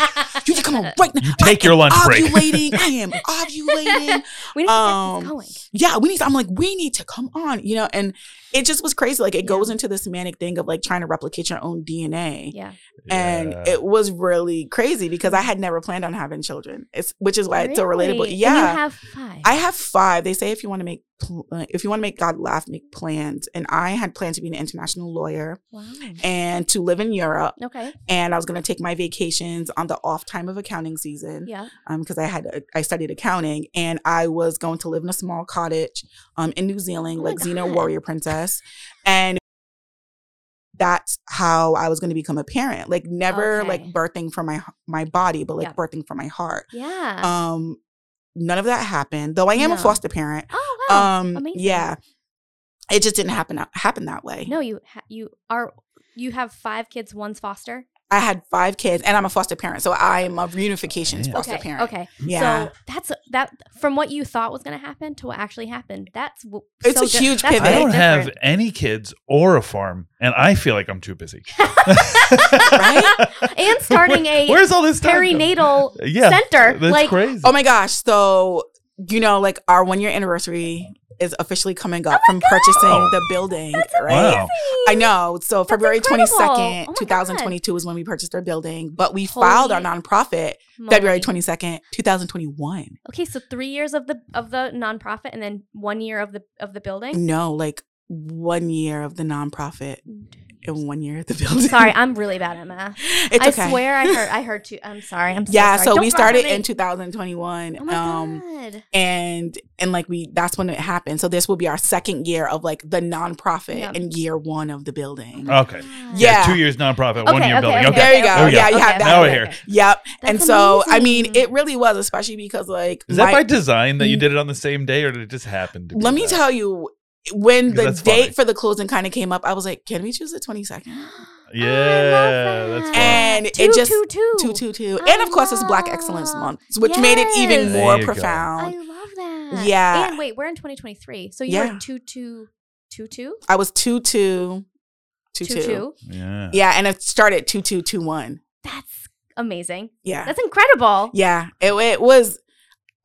C: You need to come on right now.
A: You take your lunch break.
C: Ovulating. I am ovulating.
B: we need to
C: um,
B: get this going.
C: Yeah, we need. To, I'm like, we need to come on. You know, and it just was crazy. Like it
B: Yeah.
C: goes into this manic thing of like trying to replicate your own DNA.
B: Yeah.
C: And
A: Yeah.
C: it was really crazy because I had never planned on having children. It's which is why it's so relatable.
B: Really? And
C: Yeah,
B: you have five.
C: I have five. They say if you want to make pl- uh, if you want to make God laugh, make plans. And I had planned to be an international lawyer
B: wow.
C: and to live in Europe.
B: Okay.
C: And I was going to take my vacations on the off time of accounting season
B: Yeah.
C: um because I had I studied accounting and I was going to live in a small cottage um in New Zealand
B: Oh my
C: like Xena Warrior Princess and that's how I was going to become a parent like never
B: Okay.
C: like birthing from my my body but like
B: Yeah.
C: birthing from my heart
B: Yeah.
C: um none of that happened though I am a foster parent
B: oh wow.
C: um
B: Amazing.
C: yeah it just didn't happen happen that way
B: No, you ha- you are you have five kids. One's foster.
C: I had five kids and I'm a foster parent so I am a reunification
A: Damn.
C: foster
B: okay.
C: parent
B: Okay.
C: yeah
B: So that's that from what you thought was going to happen to what actually happened. That's w-
C: It's
B: so
C: a
B: di-
C: huge
B: that's
C: pivot.
A: I don't have any kids or a farm, and I feel like I'm too busy.
C: Right?
B: and starting a
A: Where's all this time
B: perinatal
A: Yeah,
B: center.
A: That's
B: like
A: crazy.
C: Oh my gosh. So, you know, like our one year anniversary is officially coming up oh from purchasing
A: Oh.
C: the building,
B: that's
C: right? I know. So, February 22nd,
B: Oh my
C: 2022 is when we purchased our building, but we
B: Holy
C: filed our nonprofit February 22nd, 2021.
B: Okay, so three years of the of the nonprofit, and then one year of the of the building.
C: No, like one year of the nonprofit and one year at the building.
B: Sorry, I'm really bad at math.
C: it's
B: I
C: okay.
B: swear I heard. I heard too. I'm sorry. I'm so
C: yeah,
B: sorry.
C: so
B: Don't
C: we started
B: me.
C: in 2021.
B: Oh my
C: um
B: god.
C: and and like we that's when it happened. So this will be our second year of like the nonprofit
B: Yeah.
C: and year one of the building.
A: Okay.
C: Yeah.
A: two years nonprofit,
B: okay, one
A: year
B: okay,
A: building.
B: okay,
A: Okay.
C: There you go.
A: There we go.
C: Yeah, you have that.
A: Now we're here.
C: Yep.
B: That's
C: and so I mean, it really was, especially because like
A: Is that by design that you
C: Mm.
A: did it on the same day, or did it just happen? To be
C: let me
A: that?
C: tell you, when the date
A: funny.
C: for the closing kind of came up, I was like, can we choose the 22nd?
A: Yeah, that's fun.
C: And
B: Two,
C: it just
B: two, two.
C: two two two.
B: I
C: And of course it's Black
B: ah,
C: Excellence Month, which made it even
B: Yes.
C: more
A: There you go.
B: I
C: profound.
B: love that.
C: Yeah.
B: And wait, we're in 2023, so you
C: Yeah.
B: were two two two two
C: I was two two two
B: two
C: two.
B: two.
A: Yeah.
C: Yeah, and it started two two two one.
B: That's amazing.
C: Yeah.
B: That's incredible.
C: Yeah, it, it was.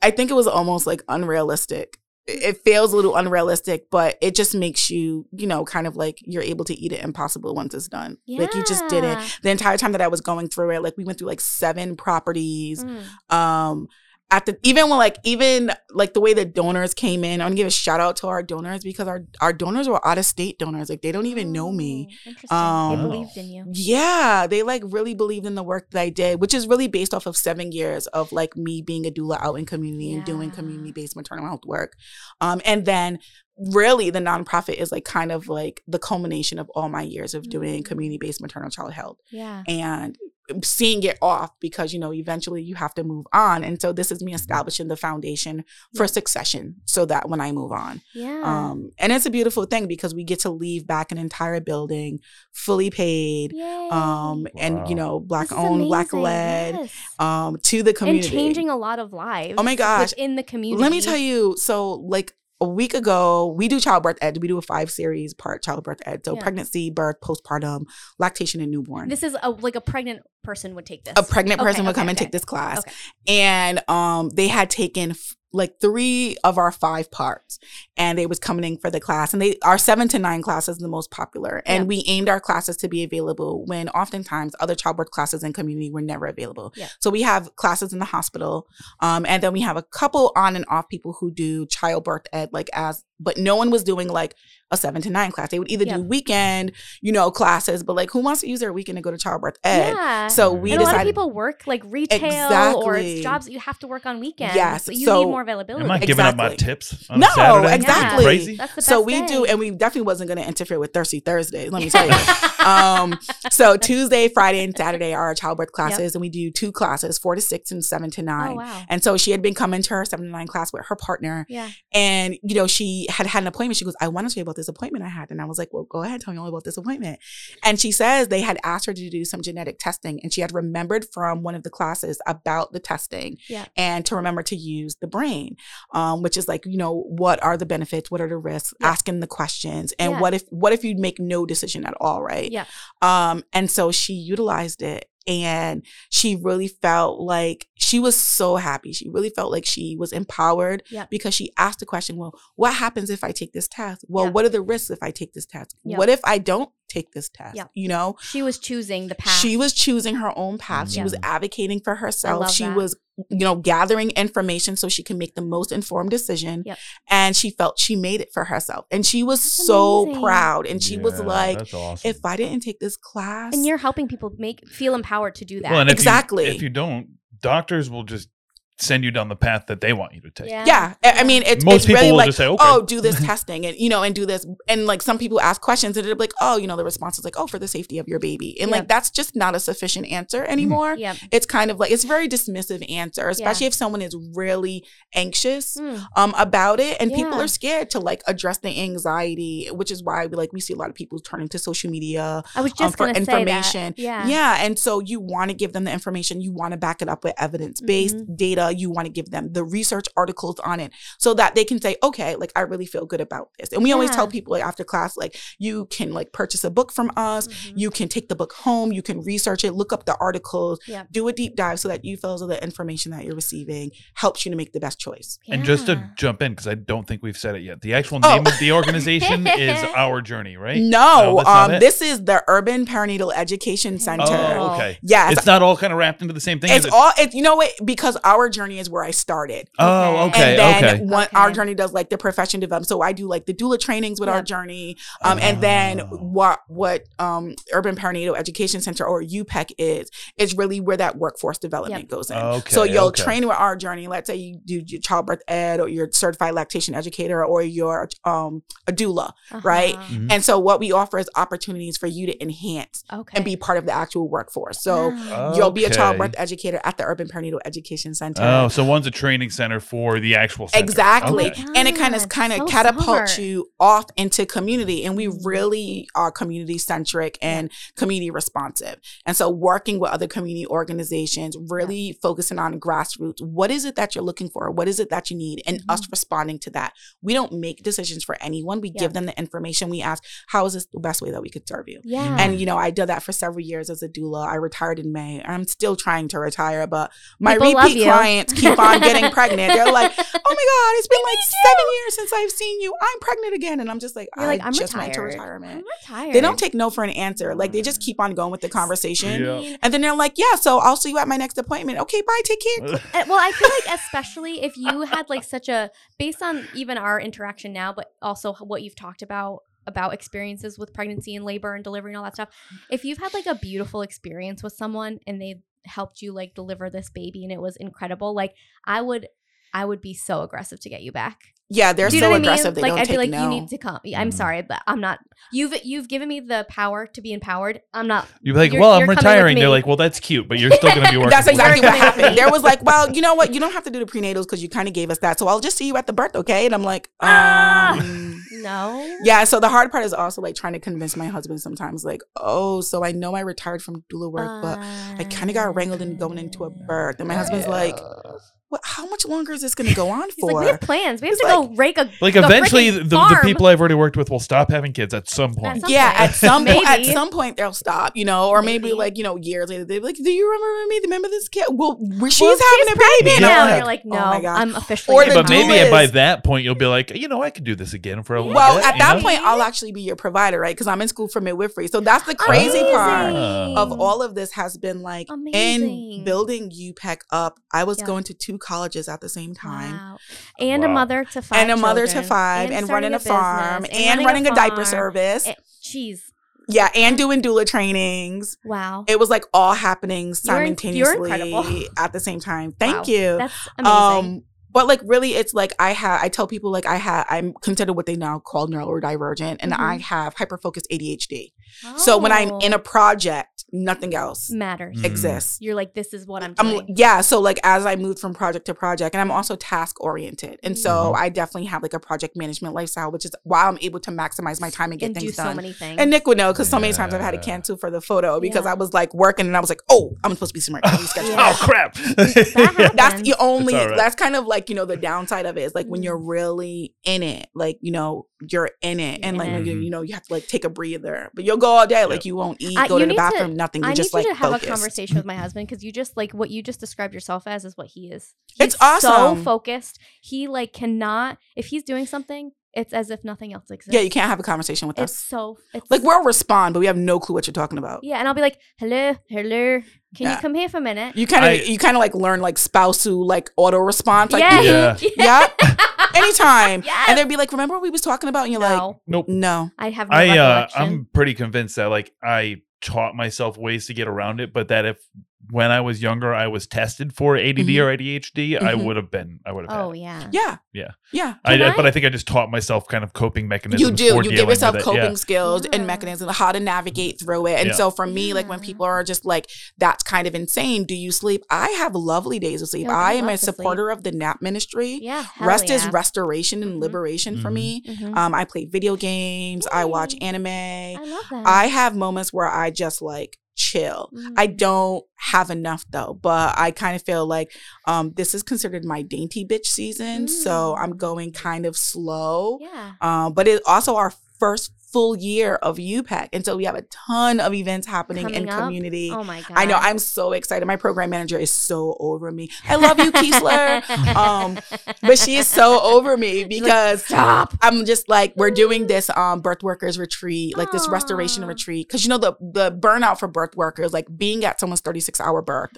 C: I think it was almost like unrealistic. It feels a little unrealistic, but it just makes you, you know, kind of like you're able to eat it impossible once it's done. Like you just did it the entire time that I was going through it. Like we went through like seven properties.
B: Mm.
C: Um, at the even when like even like the way the donors came in, I want to give a shout out to our donors because our our donors were out of state donors. Like they don't even know me.
B: Oh, Interesting.
C: Um,
B: they believed in you.
C: Yeah, they like really believed in the work that I did, which is really based off of seven years of like me being a doula out in community and doing community based maternal health work. Um, and then really the nonprofit is like kind of like the culmination of all my years of doing
B: Mm.
C: community based maternal child health.
B: Yeah.
C: And seeing it off because you know eventually you have to move on and so this is me establishing the foundation for succession so that when i move on
B: Yeah.
C: um and it's a beautiful thing because we get to leave back an entire building fully paid
B: Yay.
C: um and you know black
B: This is
C: owned black led
B: Yes.
C: um to the community
B: And changing a lot of lives.
C: Oh my gosh.
B: in the community.
C: let me tell you so like a week ago we do childbirth ed we do a five series part childbirth ed so
B: Yeah.
C: pregnancy birth postpartum lactation and newborn
B: This is a like a pregnant person would take this.
C: a pregnant
B: Okay,
C: person would
B: okay,
C: come and take this class
B: Okay.
C: and um they had taken f- like three of our five parts and they was coming in for the class and they our seven to nine class is the most popular and
B: Yeah.
C: we aimed our classes to be available when oftentimes other childbirth classes in community were never available
B: Yeah.
C: so we have classes in the hospital um and then we have a couple on and off people who do childbirth ed like as but no one was doing like a seven to nine class they would either
B: Yeah.
C: do weekend you know classes but like who wants to use their weekend to go to childbirth ed
B: Yeah.
C: so we
B: and a lot of
C: decided
B: people work like retail or it's jobs that you have to work on weekends.
C: Yes,
B: but you
C: so-
B: need more availability.
A: Am I giving up my tips on
C: No,
A: Saturday? Is it
C: exactly.
A: Crazy.
B: That's the
C: so we
B: day.
C: do and we definitely wasn't going to interfere with thirsty thursday let me tell you um so tuesday friday and saturday are our childbirth classes and we do two classes four to six and seven to nine
B: oh wow.
C: and so she had been coming to her seven to nine class with her partner
B: Yeah.
C: and you know she had had an appointment she goes i want to tell you about this appointment i had and i was like well go ahead tell me all about this appointment and she says they had asked her to do some genetic testing and she had remembered from one of the classes about the testing
B: Yeah.
C: and to remember to use the brain um, which is like you know what are the benefits what are the risks
B: Yeah.
C: asking the questions and
B: Yeah.
C: what if what if you make no decision at all right
B: Yeah.
C: um and so she utilized it and she really felt like she was so happy she really felt like she was empowered
B: Yeah.
C: because she asked the question well what happens if i take this test well
B: Yeah.
C: what are the risks if i take this test
B: Yeah.
C: what if i don't take this test you know
B: She was choosing the path.
C: she was choosing her own path. She was advocating for herself. She
B: that.
C: was, you know, gathering information so she can make the most informed decision.
B: Yep.
C: And she felt she made it for herself. And she was
B: That's
C: so
B: amazing.
C: proud. And she was like,
A: awesome.
C: if I didn't take this class,
B: and you're helping people make feel empowered to do that.
A: well, and if you-
C: Exactly.
A: if you don't, doctors will just send you down the path that they want you to take.
B: yeah.
C: yeah, I I mean, it's,
A: Most
C: it's
A: people
C: really
A: will
C: like,
A: just say, okay.
C: oh, do this testing and, you know, and do this. And like some people ask questions and they're like, oh, you know, the response is like, oh, for the safety of your baby. And
B: Yeah.
C: like, that's just not a sufficient answer anymore.
B: Yep.
C: It's kind of like, it's a very dismissive answer, especially if someone is really anxious.
B: Mm.
C: um about it and people are scared to like address the anxiety which is why we like we see a lot of people turning to social media
B: I was
C: um,
B: just
C: for information
B: say that. Yeah.
C: yeah and so you want to give them the information you want to back it up with evidence-based
B: Mm-hmm.
C: data you want to give them the research articles on it so that they can say okay like i really feel good about this and we always tell people like after class like you can like purchase a book from us
B: Mhm.
C: you can take the book home you can research it look up the articles
B: Yeah.
C: do a deep dive so that you feel as though the information that you're receiving helps you to make the best choice
A: And just to jump in, because I don't think we've said it yet, the actual
C: Oh.
A: name of the organization is Our Journey, right?
C: No,
A: that's not
C: um, this is the Urban Perinatal Education Center.
A: Oh, okay.
C: Yes,
A: It's not all kind of wrapped into the same thing.
C: it's
A: it?
C: all. It, you know what? Because our journey is where I started.
A: Oh, okay.
C: and then
A: okay.
C: one,
B: Okay.
C: our journey does like the profession development. So I do like the doula trainings with our journey, um, and then
A: Oh.
C: what what um, Urban Perinatal Education Center or UPEC is is really where that workforce development
B: Yep.
C: goes in.
A: Okay.
C: so you'll
A: okay.
C: train with our journey. Let's say you do your childbirth ed, or you're certified lactation educator, or you're um, a doula, right?
B: Uh-huh.
A: Mhm.
C: And so what we offer is opportunities for you to enhance
B: Okay.
C: and be part of the actual workforce. So
B: Wow.
C: you'll be a childbirth educator at the Urban Perinatal Education Center.
A: Oh, so one's a training center for the actual center.
C: Exactly.
A: Okay.
C: And it kind of ah,
B: God,
C: kind of
B: so
C: catapults
B: smart.
C: you off into community. And we really are community centric and community responsive. And so working with other community organizations, really focusing on grassroots. What is it that you're looking for? What is it that you need? And us mm-hmm. responding to that. We don't make decisions for anyone. We
B: Yeah.
C: give them the information. We ask, how is this the best way that we could serve you?
B: Yeah. Mm.
C: And you know, I did that for several years as a doula. I retired in May. I'm still trying to retire, but my
B: People love
C: repeat
B: you.
C: Clients keep on getting pregnant. They're like, "Oh my god, it's been like seven years since I've seen you. I'm pregnant again." And I'm just like,
B: You're
C: "I
B: like, I'm
C: just went to
B: retired.
C: retirement."
B: I'm retired.
C: They don't take no for an answer. Like they just keep on going with the conversation.
A: Yeah.
C: And then they're like, "Yeah, so I'll see you at my next appointment. Okay, bye. Take care."
B: Uh, well, I feel like especially if you had like such a based on even our interaction now, but also what you've talked about about experiences with pregnancy and labor and delivery and all that stuff. If you've had like a beautiful experience with someone and they helped you like deliver this baby and it was incredible, like I would I would be so aggressive to get you back.
C: Yeah, they're
B: Do you
C: so
B: know what I mean?
C: aggressive. They
B: like
C: don't
B: I'd be like,
C: no.
B: you need to come. I'm
A: Mhm.
B: sorry, but I'm not. You've you've given me the power to be empowered. I'm not.
A: You're like,
B: You're-
A: well, I'm
B: you're coming with
A: retiring. They're like, well, that's cute, but you're still going to be working.
C: That's exactly what happened. There was like, well, you know what? You don't have to do the prenatals because you kind of gave us that. So I'll just see you at the birth, okay? And I'm like,
B: Ah.
C: um,
B: No.
C: yeah. So the hard part is also like trying to convince my husband sometimes, like, oh, so I know I retired from doula work, but I kind of got wrangled into going into a ah. birth. And my husband's like, what, how much longer is this going to go on for?
B: like, we have plans. We have
C: He's
B: to go rake a
A: Like
B: a
A: eventually,
B: freaking
A: the, the people I've already worked with will stop having kids at some point.
B: some
C: yeah,
B: point.
C: at some point, at some point they'll stop, you know, or maybe,
B: Maybe.
C: like you know, years later they're like, "Do you remember me? Remember this kid? Well, she's
B: Well,
C: having a baby
B: pregnant
A: now.
B: now.
C: now."
B: You're like,
C: oh no, Oh.
B: I'm officially.
C: Or
A: but maybe
C: doulas-
A: by that point you'll be like, you know, I could do this again for a little
C: Well,
A: bit.
C: at that
A: know?
C: point, I'll actually be your provider, right? Because I'm in school for midwifery. So that's the crazy
B: Amazing.
C: part
A: Oh.
C: of all of this has been like in
B: Amazing.
C: building UPEC up. I was
B: Yeah.
C: going to two colleges at the same time.
B: Wow. And a mother to five.
C: And a mother to five, and,
B: starting
C: running a, farm,
B: business,
C: and, running, a, diaper
B: farm.
C: service.
B: Jeez.
C: yeah, and doing doula trainings.
B: Wow.
C: It was like all happening
B: You're inc-
C: simultaneously
B: you're
C: at the same time. Thank
B: Wow.
C: you.
B: That's amazing.
C: Um, but like really, it's like I have. I tell people like I have. I'm considered what they now call neurodivergent, and
B: Mhm.
C: I have hyperfocused ADHD. So when I'm in a
B: Oh.
C: project, nothing else
B: matters.
A: Mm.
C: exists.
B: You're like, this is what I'm
C: I'm yeah, so like as I moved from project to project, and I'm also task oriented, and so
A: Mhm.
C: I definitely have like a project management lifestyle, which is why I'm able to maximize my time and get
B: and do
C: things
B: so
C: done.
B: many things.
C: And Nick would know because so many times I've had to cancel for the photo because
B: Yeah.
C: I was like working and I was like, oh, I'm supposed to be somewhere. Can we schedule?
B: Yeah.
A: Oh crap!
B: happens.
C: That's the only.
A: It's all right.
C: That's kind of like you know the downside of it is like when
B: Mm.
C: you're really in it, like you know you're in it, and
B: In
C: like
B: it.
C: you, you know you have to like take a breather, but you'll go all day, like you won't eat,
B: I-
C: go
B: you
C: to the
B: need to-
C: bathroom, nothing. You
B: I
C: just
B: need you
C: like
B: to have
C: focused.
B: a conversation with my husband because you just like what you just described yourself as is what he is.
C: It's
B: He's So
C: awesome.
B: focused. He like cannot. If he's doing something, it's as if nothing else exists.
C: Yeah, you can't have a conversation with
B: It's
C: us.
B: so. It's
C: Like we'll respond, but we have no clue what you're talking about.
B: Yeah, and I'll be like, hello, hello. Can
C: Yeah.
B: you come here for a minute?
C: You kind of you kind of like learn like spousal like auto response. Like,
B: yeah.
A: Yeah.
C: anytime.
B: Yes.
C: And they'd be like, "Remember what we was talking about?" And you're like,
B: no,
A: nope.
C: "No."
B: I have no
A: I uh. I'm pretty convinced that like I taught myself ways to get around it, but that if when I was younger I was tested for ADD
C: Mhm.
A: or ADHD, I
C: Mhm.
A: would have been. I would have.
B: oh yeah.
C: Yeah.
A: Yeah.
C: Yeah.
A: I,
B: Can
A: but
B: I-
A: I think I just taught myself kind of coping mechanisms.
C: You do.
A: for
C: You give yourself coping
A: Yeah.
C: skills and mechanisms, how to navigate through it. And
A: Yeah.
C: so for me, like when people are just like, "That's kind of insane." Do you sleep? I have lovely days of sleep.
B: Yeah, I
C: I am a
B: to sleep.
C: supporter of the nap ministry.
B: Yeah. hell
C: Rest is restoration and
B: Mhm.
C: liberation for
A: Mhm.
C: me.
B: Mhm.
C: Um, I play video games. I watch anime.
B: I love that.
C: I have moments where I just like chill. I
B: Mhm.
C: don't have enough though, but I kind of feel like um, this is considered my dainty bitch season. So I'm
B: Mm.
C: going kind of slow.
B: Yeah.
C: Um, but it also our first full year of UPEC. And so we have a ton of events happening in
B: up?
C: community.
B: Oh my god.
C: I know. I'm so excited. My program manager is so over me. I love you, Kiesler. um, but she is so over me
B: like,
C: because
B: Stop.
C: I'm just like we're doing this um birth workers retreat, like this restoration retreat, because you know the the burnout for birth workers, like being at someone's 36 hour birth,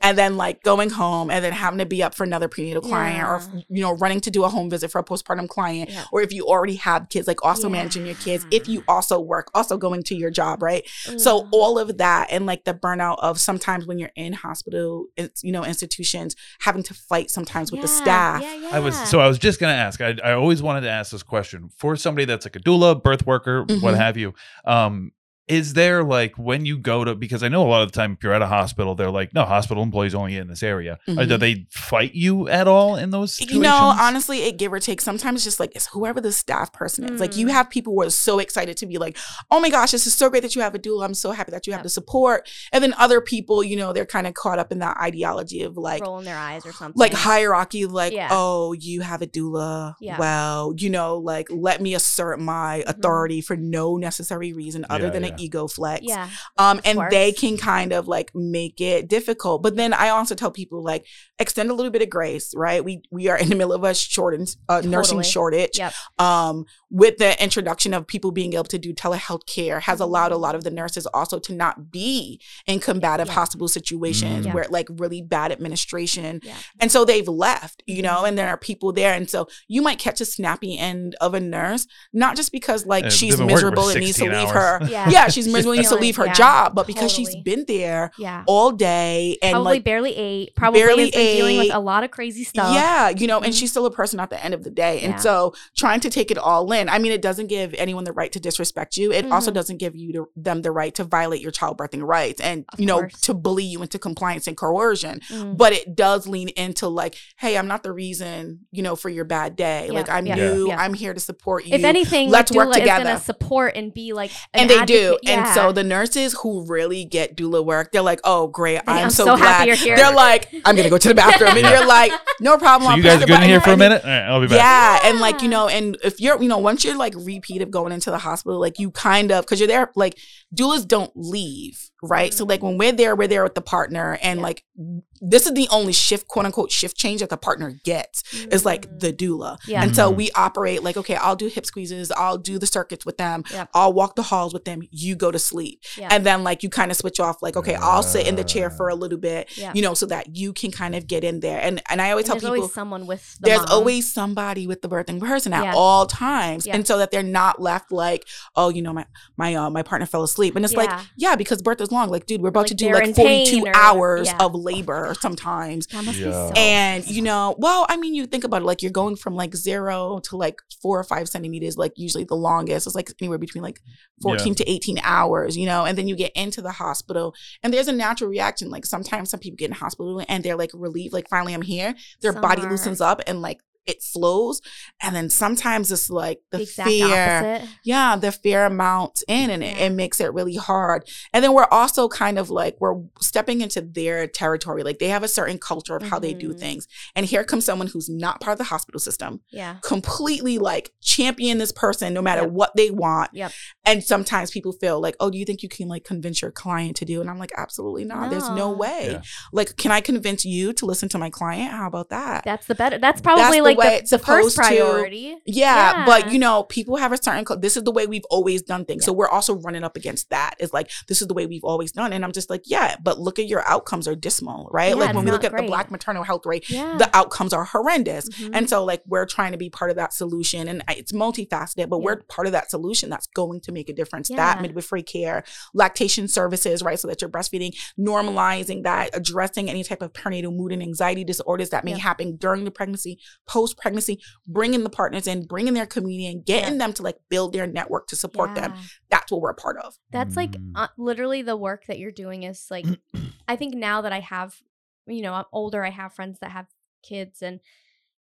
C: and then like going home and then having to be up for another prenatal client, or you know running to do a home visit for a postpartum client,
B: Yeah.
C: or if you already have kids, like also managing your kids. If you also work, also going to your job, right? So all of that and like the burnout of sometimes when you're in hospital, it's you know institutions having to fight sometimes with the staff.
B: Yeah, yeah.
A: I was so I was just gonna ask. I I always wanted to ask this question for somebody that's like a doula, birth worker, what
C: Mhm.
A: have you. Um, is there like when you go to because I know a lot of the time if you're at a hospital, they're like, no, hospital employees only in this area. Or do
C: Mhm.
A: they fight you at all in those situations?
C: You know, honestly, it give or take. Sometimes it's just like it's whoever the staff person is. Like you
B: Mm.
C: have people who are so excited to be like, "Oh my gosh, this is so great that you have a doula. I'm so happy that you have
B: Yep.
C: the support." And then other people, you know, they're kind of caught up in that ideology of like,
B: rolling their eyes or something.
C: like hierarchy. Like,
B: Yeah.
C: oh, you have a doula.
B: Yeah.
C: Well, you know, like let me assert my
B: Mhm.
C: authority for no necessary reason other
A: Yeah,
C: than
A: yeah.
C: An ego flex.
B: Yeah.
C: Um, and
B: course.
C: they can kind of like make it difficult. But then I also tell people like extend a little bit of grace, right? We we are in the middle of a shortage, uh, nursing shortage.
B: Yep.
C: Um, with the introduction of people being able to do telehealth care has allowed a lot of the nurses also to not be in combative
B: Yeah.
C: hospital situations
A: Mm.
B: Yeah.
C: where like really bad administration.
B: Yeah.
C: And so they've left, you know, and there are people there. And so you might catch a snappy end of a nurse, not just because like
A: Uh,
C: she's
A: they've been working for
C: miserable and needs to leave
A: hours.
C: her
B: Yeah.
C: yeah, she's miserable needs to leave her
B: yeah,
C: job, but because she's been there
B: Yeah.
C: all day and
B: probably
C: like
B: barely ate. Probably
C: barely
B: been dealing with a lot of crazy stuff.
C: Yeah, you know, and
B: Mhm.
C: she's still a person at the end of the day. And
B: Yeah.
C: so trying to take it all in, I mean, it doesn't give anyone the right to disrespect you. It also
B: Mhm.
C: doesn't give you the, them the right to violate your childbirthing rights and,
B: Of
C: you know,
B: course.
C: to bully you into compliance and coercion.
B: Mm.
C: But it does lean into like, hey, I'm not the reason, you know, for your bad day.
B: Yeah,
C: like, I'm you.
B: yeah.
C: I'm here to support you.
B: If anything,
C: let's work together.
B: support and be like, an
C: and they do.
B: Advocate.
C: And so the nurses who really get doula work, they're like, oh, great. I'm,
B: I'm
C: so,
B: so
C: glad.
B: happy you're here.
C: They're like, I'm going to go to the bathroom. And you're like, no problem.
A: So
C: I'll
A: you guys are good in
C: button
A: here for a minute? All right, I'll be back.
C: Yeah, and like you know, and if you're, you know, once you're like repeat of going into the hospital, like you kind of because you're there, like doulas don't leave, right? So like when we're there, we're there with the partner, and
B: Yeah.
C: like this is the only shift, quote unquote, shift change that the partner gets is like
B: Mm.
C: the doula,
B: Yeah.
C: and so
A: Mhm.
C: we operate like okay, I'll do hip squeezes, I'll do the circuits with them,
B: Yep.
C: I'll walk the halls with them, you go to sleep,
B: Yeah.
C: and then like you kind of switch off, like okay, I'll sit in the chair for a little bit,
B: Yeah.
C: you know, so that you can kind of get in there, and and I always
B: And
C: tell
B: there's
C: people
B: always someone with the
C: there's
B: mom.
C: always somebody with the birthing person at
B: Yeah.
C: all times
B: Yeah.
C: and so that they're not left like oh you know my my uh, my partner fell asleep and it's like
B: Yeah.
C: yeah because birth is long like dude we're about
B: Like,
C: to do like 42
B: pain or-
C: hours
B: yeah.
C: of labor sometimes.
B: That must be
A: Yeah.
B: so
C: and you know well i mean you think about it like you're going from like zero to like four or five centimeters like usually the longest. It's like anywhere between like 14 to 18 hours you know and then you get into the hospital and there's a natural reaction. Like sometimes some people get in hospital and they're like relieved like finally i'm here. Their
B: Some
C: body loosens up and like it flows and then sometimes it's like the,
B: the
C: fear
B: opposite.
C: yeah the fear mounts in and it,
B: Yeah.
C: it makes it really hard and then we're also kind of like we're stepping into their territory like they have a certain culture of how they do
B: Mhm.
C: things and here comes someone who's not part of the hospital system
B: Yeah.
C: completely like champion this person no matter
B: Yep.
C: what they want
B: Yep.
C: and sometimes people feel like oh do you think you can like convince your client to do and i'm like absolutely not there's no
B: No.
C: way
A: Yeah.
C: like can i convince you to listen to my client how about that
B: That's the better. That's probably
C: That's the
B: like
C: way
B: the,
C: it's
B: the first
C: supposed to-
B: priority.
C: Yeah, but you know, people have a certain. co- This is the way we've always done things. So we're also running up against that. It's like this is the way we've always done, and I'm just like, yeah, but look at your outcomes are dismal, right?
B: Yeah,
C: like when we look
B: not
C: at the. Black maternal health rate,
B: Yeah.
C: the outcomes are horrendous.
B: Mhm.
C: And so, like, we're trying to be part of that solution, and it's multifaceted, but
B: Yeah.
C: we're part of that solution that's going to make a difference.
B: Yeah.
C: That midwifery care, lactation services, right? So that you're breastfeeding, normalizing that, addressing any type of perinatal mood and anxiety disorders that may
B: Yeah.
C: happen during the pregnancy, post pregnancy, bringing the partners in, bringing their community and getting them to like build their network to support them. That's what we're a part of.
B: That's like
A: Mm.
B: uh, literally the work that you're doing is like I think now that I have you know, I'm older, I have friends that have kids and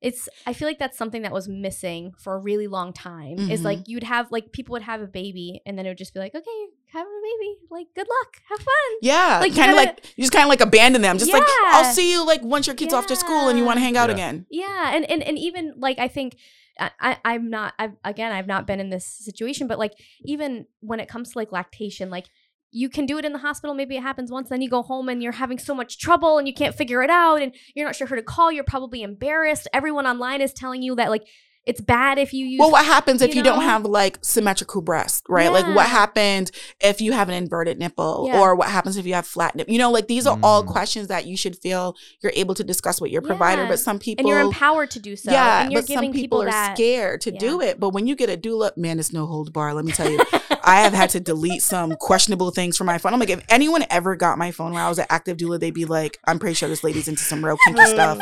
B: it's I feel like that's something that was missing for a really long time. Is
C: Mhm.
B: like you'd have like people would have a baby and then it would just be like, Okay, having a baby, like good luck, have fun.
C: Yeah.
B: Like,
C: kind of like, you just kind of like abandon them. Just like, I'll see you like once your kid's off to school and you want to hang out
A: Yeah.
C: again.
B: Yeah, and and and even like I think I, I I'm not I've again I've not been in this situation, but like even when it comes to like lactation, like you can do it in the hospital. Maybe it happens once, then you go home and you're having so much trouble and you can't figure it out and you're not sure who to call. You're probably embarrassed. Everyone online is telling you that like it's bad if you use.
C: Well, what happens if
B: you
C: you, don't have like symmetrical breast, right? Like what happens if you have an inverted nipple
B: Yeah.
C: or what happens if you have flat nipple? You know, like these are all
A: Mm.
C: questions that you should feel you're able to discuss with your provider, but some people
B: and you're empowered to do so.
C: yeah,
B: and you're
C: but
B: giving
C: some people, are
B: that.
C: scared to
B: yeah.
C: do it. But when you get a doula, man, it's no hold bar. Let me tell you, I have had to delete some questionable things from my phone. I'm like, if anyone ever got my phone when I was an active doula, they'd be like, I'm pretty sure this lady's into some real kinky stuff.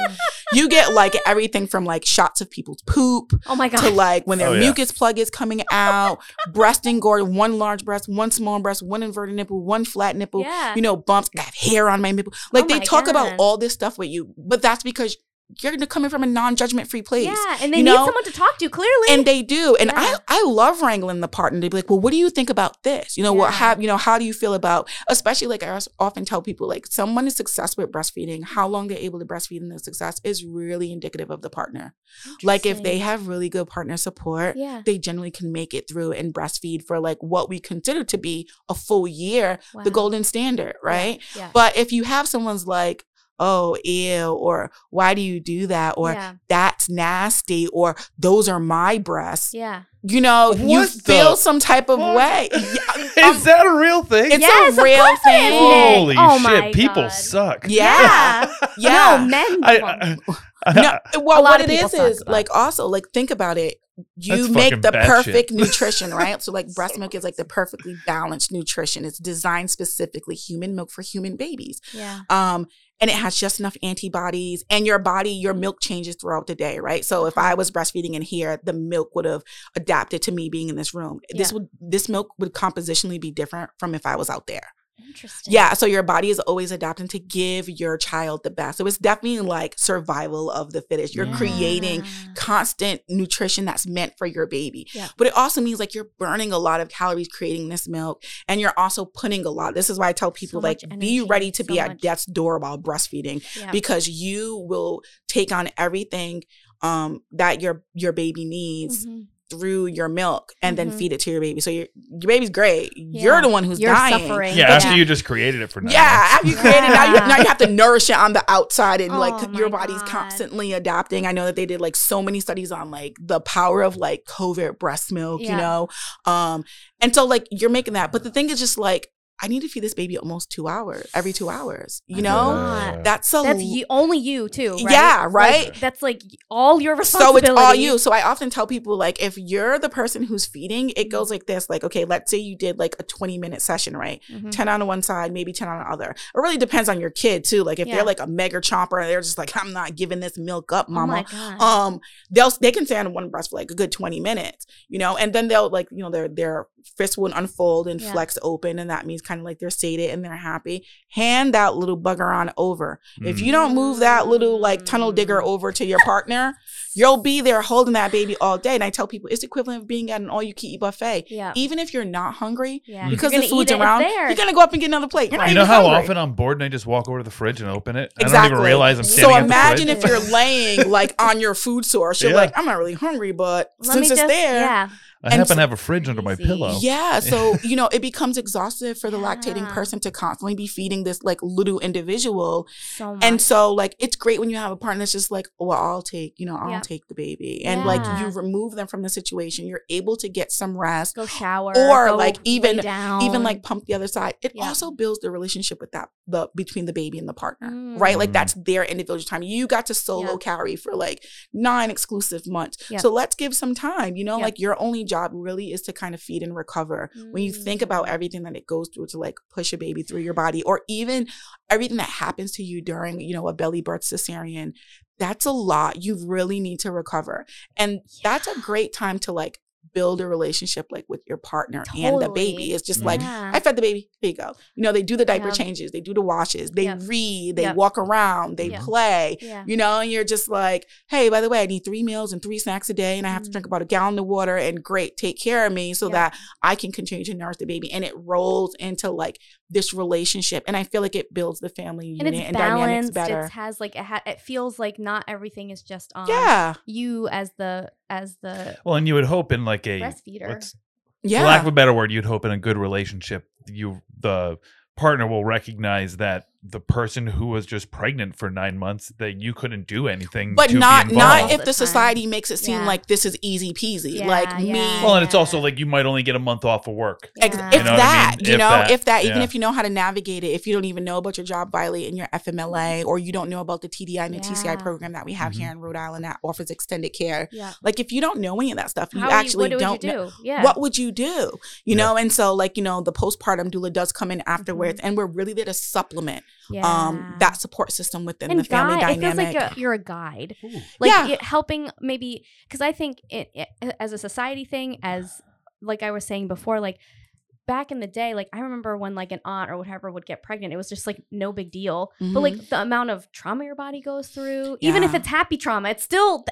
C: You get like everything from like shots of people's poop
B: oh my god.
C: to like when their
A: Oh, yeah.
C: mucus plug is coming out, breast engorged, one large breast, one small breast, one inverted nipple, one flat nipple,
B: yeah.
C: you know, bumps. I have hair on my nipple. Like
B: Oh
C: they
B: my
C: talk about all this stuff with you, but that's because you're coming from a non-judgment free place.
B: yeah, and they
C: you
B: need
C: know?
B: someone to talk to. Clearly,
C: And they do. And
B: Yeah.
C: I, I love wrangling the partner. They'd be like, well, what do you think about this? You know, what
B: Yeah.
C: have, you know, how do you feel about, especially like I often tell people, like someone is successful with breastfeeding, how long they're able to breastfeed and their success is really indicative of the partner. Like if they have really good partner support,
B: yeah,
C: they generally can make it through and breastfeed for like what we consider to be a full year, the golden standard, right?
B: yeah,
C: But if you have someone's like, oh, ew, or why do you do that? Or
B: yeah,
C: that's nasty, or those are my breasts.
B: yeah.
C: You know, you
A: What
C: feel some type of
A: fuck?
C: way. Yeah, um,
A: Is that a real thing?
C: it's
B: Yes,
C: a real thing.
A: Holy
B: Oh
A: shit! People
B: God.
A: suck.
C: Yeah.
B: No,
C: Yeah.
B: men.
A: I,
B: well,
A: I,
C: No, well, what it
B: is
C: is
B: suck,
C: is
B: but-
C: like also like think about it. you
A: That's
C: make the
A: batshit.
C: perfect nutrition, right? So like breast milk is like the perfectly balanced nutrition. It's designed specifically human milk for human babies.
B: Yeah.
C: Um, and it has just enough antibodies and your body, your milk changes throughout the day, right? So if I was breastfeeding in here, the milk would have adapted to me being in this room. This would this milk would compositionally be different from if I was out there.
B: Interesting.
C: Yeah, so your body is always adapting to give your child the best. So it's definitely like survival of the fittest. You're creating constant nutrition that's meant for your baby.
B: Yeah.
C: But it also means like you're burning a lot of calories creating this milk and you're also putting a lot. This is why I tell people
B: So
C: like be ready to
B: so
C: be at
B: much-
C: death's door about breastfeeding
B: Yeah.
C: because you will take on everything um that your your baby needs
B: Mhm.
C: Through your milk and then
B: Mhm.
C: feed it to your baby. So your your baby's great.
B: Yeah.
C: You're the one who's
B: You're
C: dying.
B: suffering.
A: Yeah,
B: but
A: after you just created it for nine
C: Yeah,
A: months.
C: after you created now you now you have to nourish it on the outside and
B: Oh
C: like your body's
B: God.
C: constantly adapting. I know that they did like so many studies on like the power of like COVID breast milk, you know. Um and so like you're making that. But the thing is just like I need to feed this baby almost two hours, every two hours. You know?
B: God.
C: That's a
B: That's you, only you too. Right?
C: Yeah,
B: Like,
C: right?
B: that's like all your
C: so
B: responsibility.
C: it's all you. So I often tell people like if you're the person who's feeding, it goes like this. Like, okay, let's say you did like a 20 minute session, right?
B: Mhm.
C: 10 on one side, maybe 10 on the other. It really depends on your kid too. Like if
B: Yeah.
C: they're like a mega chomper and they're just like, I'm not giving this milk up,
B: Oh my
C: mama.
B: god.
C: um, they'll they can stay on one breast for like a good 20 minutes, you know, and then they'll like, you know, their their fist will unfold and
B: Yeah.
C: flex open, and that means kind of like they're sated and they're happy. Hand that little bugger on over. If you don't move that little like tunnel digger
B: Mm.
C: over to your partner, you'll be there holding that baby all day. And I tell people it's equivalent of being at an all you can eat buffet.
B: yeah.
C: Even if you're not hungry,
B: Yeah.
C: because the food's
B: eat it, it's
C: around,
B: there.
C: you're gonna go up and get another plate. You're not
A: You know how
C: hungry.
A: often I'm bored and I just walk over to the fridge and open it? exactly. I don't
C: Exactly.
A: even realize I'm
B: So
A: standing
C: So
A: at the
C: imagine if you're laying like on your food source, you're
A: Yeah.
C: like, I'm not really hungry, but
B: Let
C: since it's
B: just,
C: there,
B: Yeah.
A: I
C: and
A: happen
C: so-
A: to have a fridge under my
B: Easy.
A: pillow.
C: Yeah, so you know, it becomes exhaustive for the lactating person to constantly be feeding this like little individual.
B: So.
C: And so like it's great when you have a partner that's just like, well, I'll take, you know, I'll
B: Yeah.
C: take the baby. And like you remove them from the situation. You're able to get some rest.
B: go shower
C: Or,
B: go
C: like, even-
B: down.
C: Even like pump the other side. It
B: Yeah.
C: also builds the relationship with that the between the baby and the partner. Right? Like
A: Mm.
C: that's their individual time. You got to solo
B: Yeah.
C: carry for like nine exclusive months.
B: Yeah.
C: So let's give some time. You know,
B: Yeah.
C: like your only job really is to kind of feed and recover. When you think about
B: Mm.
C: everything that it goes through to like push a baby through your body or even everything that happens to you during you know a belly birth cesarean that's a lot. You really need to recover. And that's a great time to like build a relationship like with your partner and the baby it's just like I fed the baby. Here you go. You know, they do the diaper
B: Yeah.
C: changes, they do the washes, they
B: Yep.
C: read, they
B: Yep.
C: walk around, they
B: Yeah.
C: play.
B: yeah.
C: You know, and you're just like, hey, by the way, I need three meals and three snacks a day, and I have to
B: Mhm.
C: drink about a gallon of water. And great, take care of me so
B: Yeah.
C: that I can continue to nourish the baby. And it rolls into like this relationship, and I feel like it builds the family
B: and
C: unit
B: it's
C: and dynamics
B: balanced.
C: better.
B: It has like it, ha- it feels like not everything is just on
C: yeah,
B: you as the as the
A: Well, and you would hope in like a
B: breastfeeder.
A: what's
C: yeah.
A: for lack of a better word, you'd hope in a good relationship, you the partner will recognize that the person who was just pregnant for nine months that you couldn't do anything,
C: but
A: to
C: not
A: involved.
C: not if
B: the
C: the
B: time.
C: society makes it seem
B: Yeah.
C: like this is easy peasy.
B: Yeah,
C: like me.
A: Well, and it's also like you might only get a month off of work.
B: Yeah.
C: If
A: You know what I
C: that,
A: mean?
C: you
A: If
C: know,
A: that,
C: if that, even
A: yeah.
C: if you know how to navigate it, if you don't even know about your job violating your FMLA or you don't know about the TDI and the TCI program that we have
A: Mhm.
C: here in Rhode Island that offers extended care,
B: yeah.
C: like if you don't know any of that stuff, you
B: How
C: actually
B: you,
C: don't
B: would you
C: know.
B: do? Yeah.
C: What would you do? You
A: Yeah.
C: know, and so like you know, the postpartum doula does come in afterwards, and we're really there to supplement
B: Mm-hmm. Yeah.
C: um that support system within
B: and
C: the family
B: guide,
C: dynamic.
B: It feels like a, you're a guide. like
C: Yeah.
B: it, helping maybe because i think it, it as a society thing as like i was saying before like back in the day like i remember when like an aunt or whatever would get pregnant it was just like no big deal but
C: Mhm.
B: like the amount of trauma your body goes through even if it's happy trauma it's still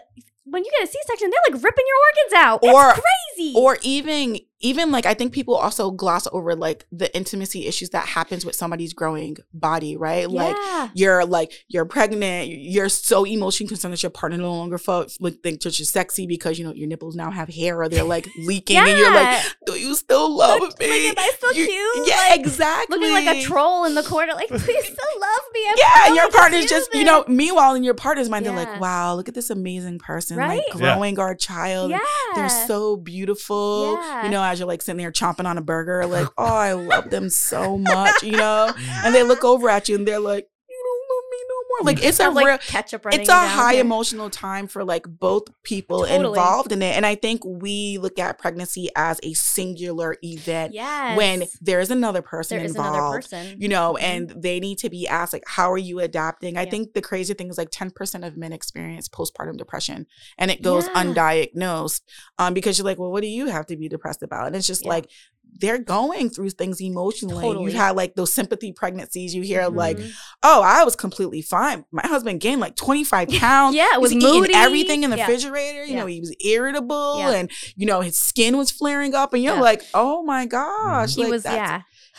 B: when you get a c-section they're like ripping your organs out
C: Or-
B: it's crazy
C: or even even like I think people also gloss over like the intimacy issues that happens with somebody's growing body, right?
B: Yeah.
C: Like you're like you're pregnant, you're so emotionally concerned that your partner no longer felt like think that you're sexy because you know your nipples now have hair or they're like leaking and you're like, do you still love
B: Look-
C: me?
B: like, am I still
C: You-
B: cute?
C: Yeah,
B: Like,
C: exactly.
B: looking like a troll in the corner like do you still love me I'm
C: Yeah,
B: so
C: your partner's just, you know, meanwhile in your partner's mind, they're like, wow, look at this amazing person,
B: Right?
C: like
A: Yeah.
C: growing our child.
B: yeah
C: They're so beautiful.
B: Yeah.
C: You know, as you're like sitting there chomping on a burger, like, oh, I love them so much, you know? And they look over at you and they're like, you don't love me no more. Like it's a
B: like
C: real
B: ketchup
C: it's a high
B: here.
C: emotional time for like both people
B: Totally.
C: involved in it. And I think we look at pregnancy as a singular event
B: Yes.
C: when there's another person
B: there is
C: involved.
B: another person.
C: You know,
B: Mhm.
C: and they need to be asked, like, how are you adapting? I
B: Yeah.
C: think the crazy thing is like 10% of men experience postpartum depression and it goes
B: Yeah.
C: undiagnosed. Um, because you're like, well, what do you have to be depressed about? And it's just
B: Yeah.
C: like they're going through things emotionally.
B: Totally.
C: You had like those sympathy pregnancies. You hear like,
B: Mhm.
C: oh, I was completely fine. My husband gained like 25 pounds.
B: yeah, it was
C: He's eating
B: moody.
C: everything in the
B: Yeah.
C: refrigerator. You
B: Yeah.
C: know, he was irritable
B: Yeah.
C: and, you know, his skin was flaring up. And you're
B: Yeah.
C: like, oh my gosh.
B: He
C: like,
B: was
C: that's-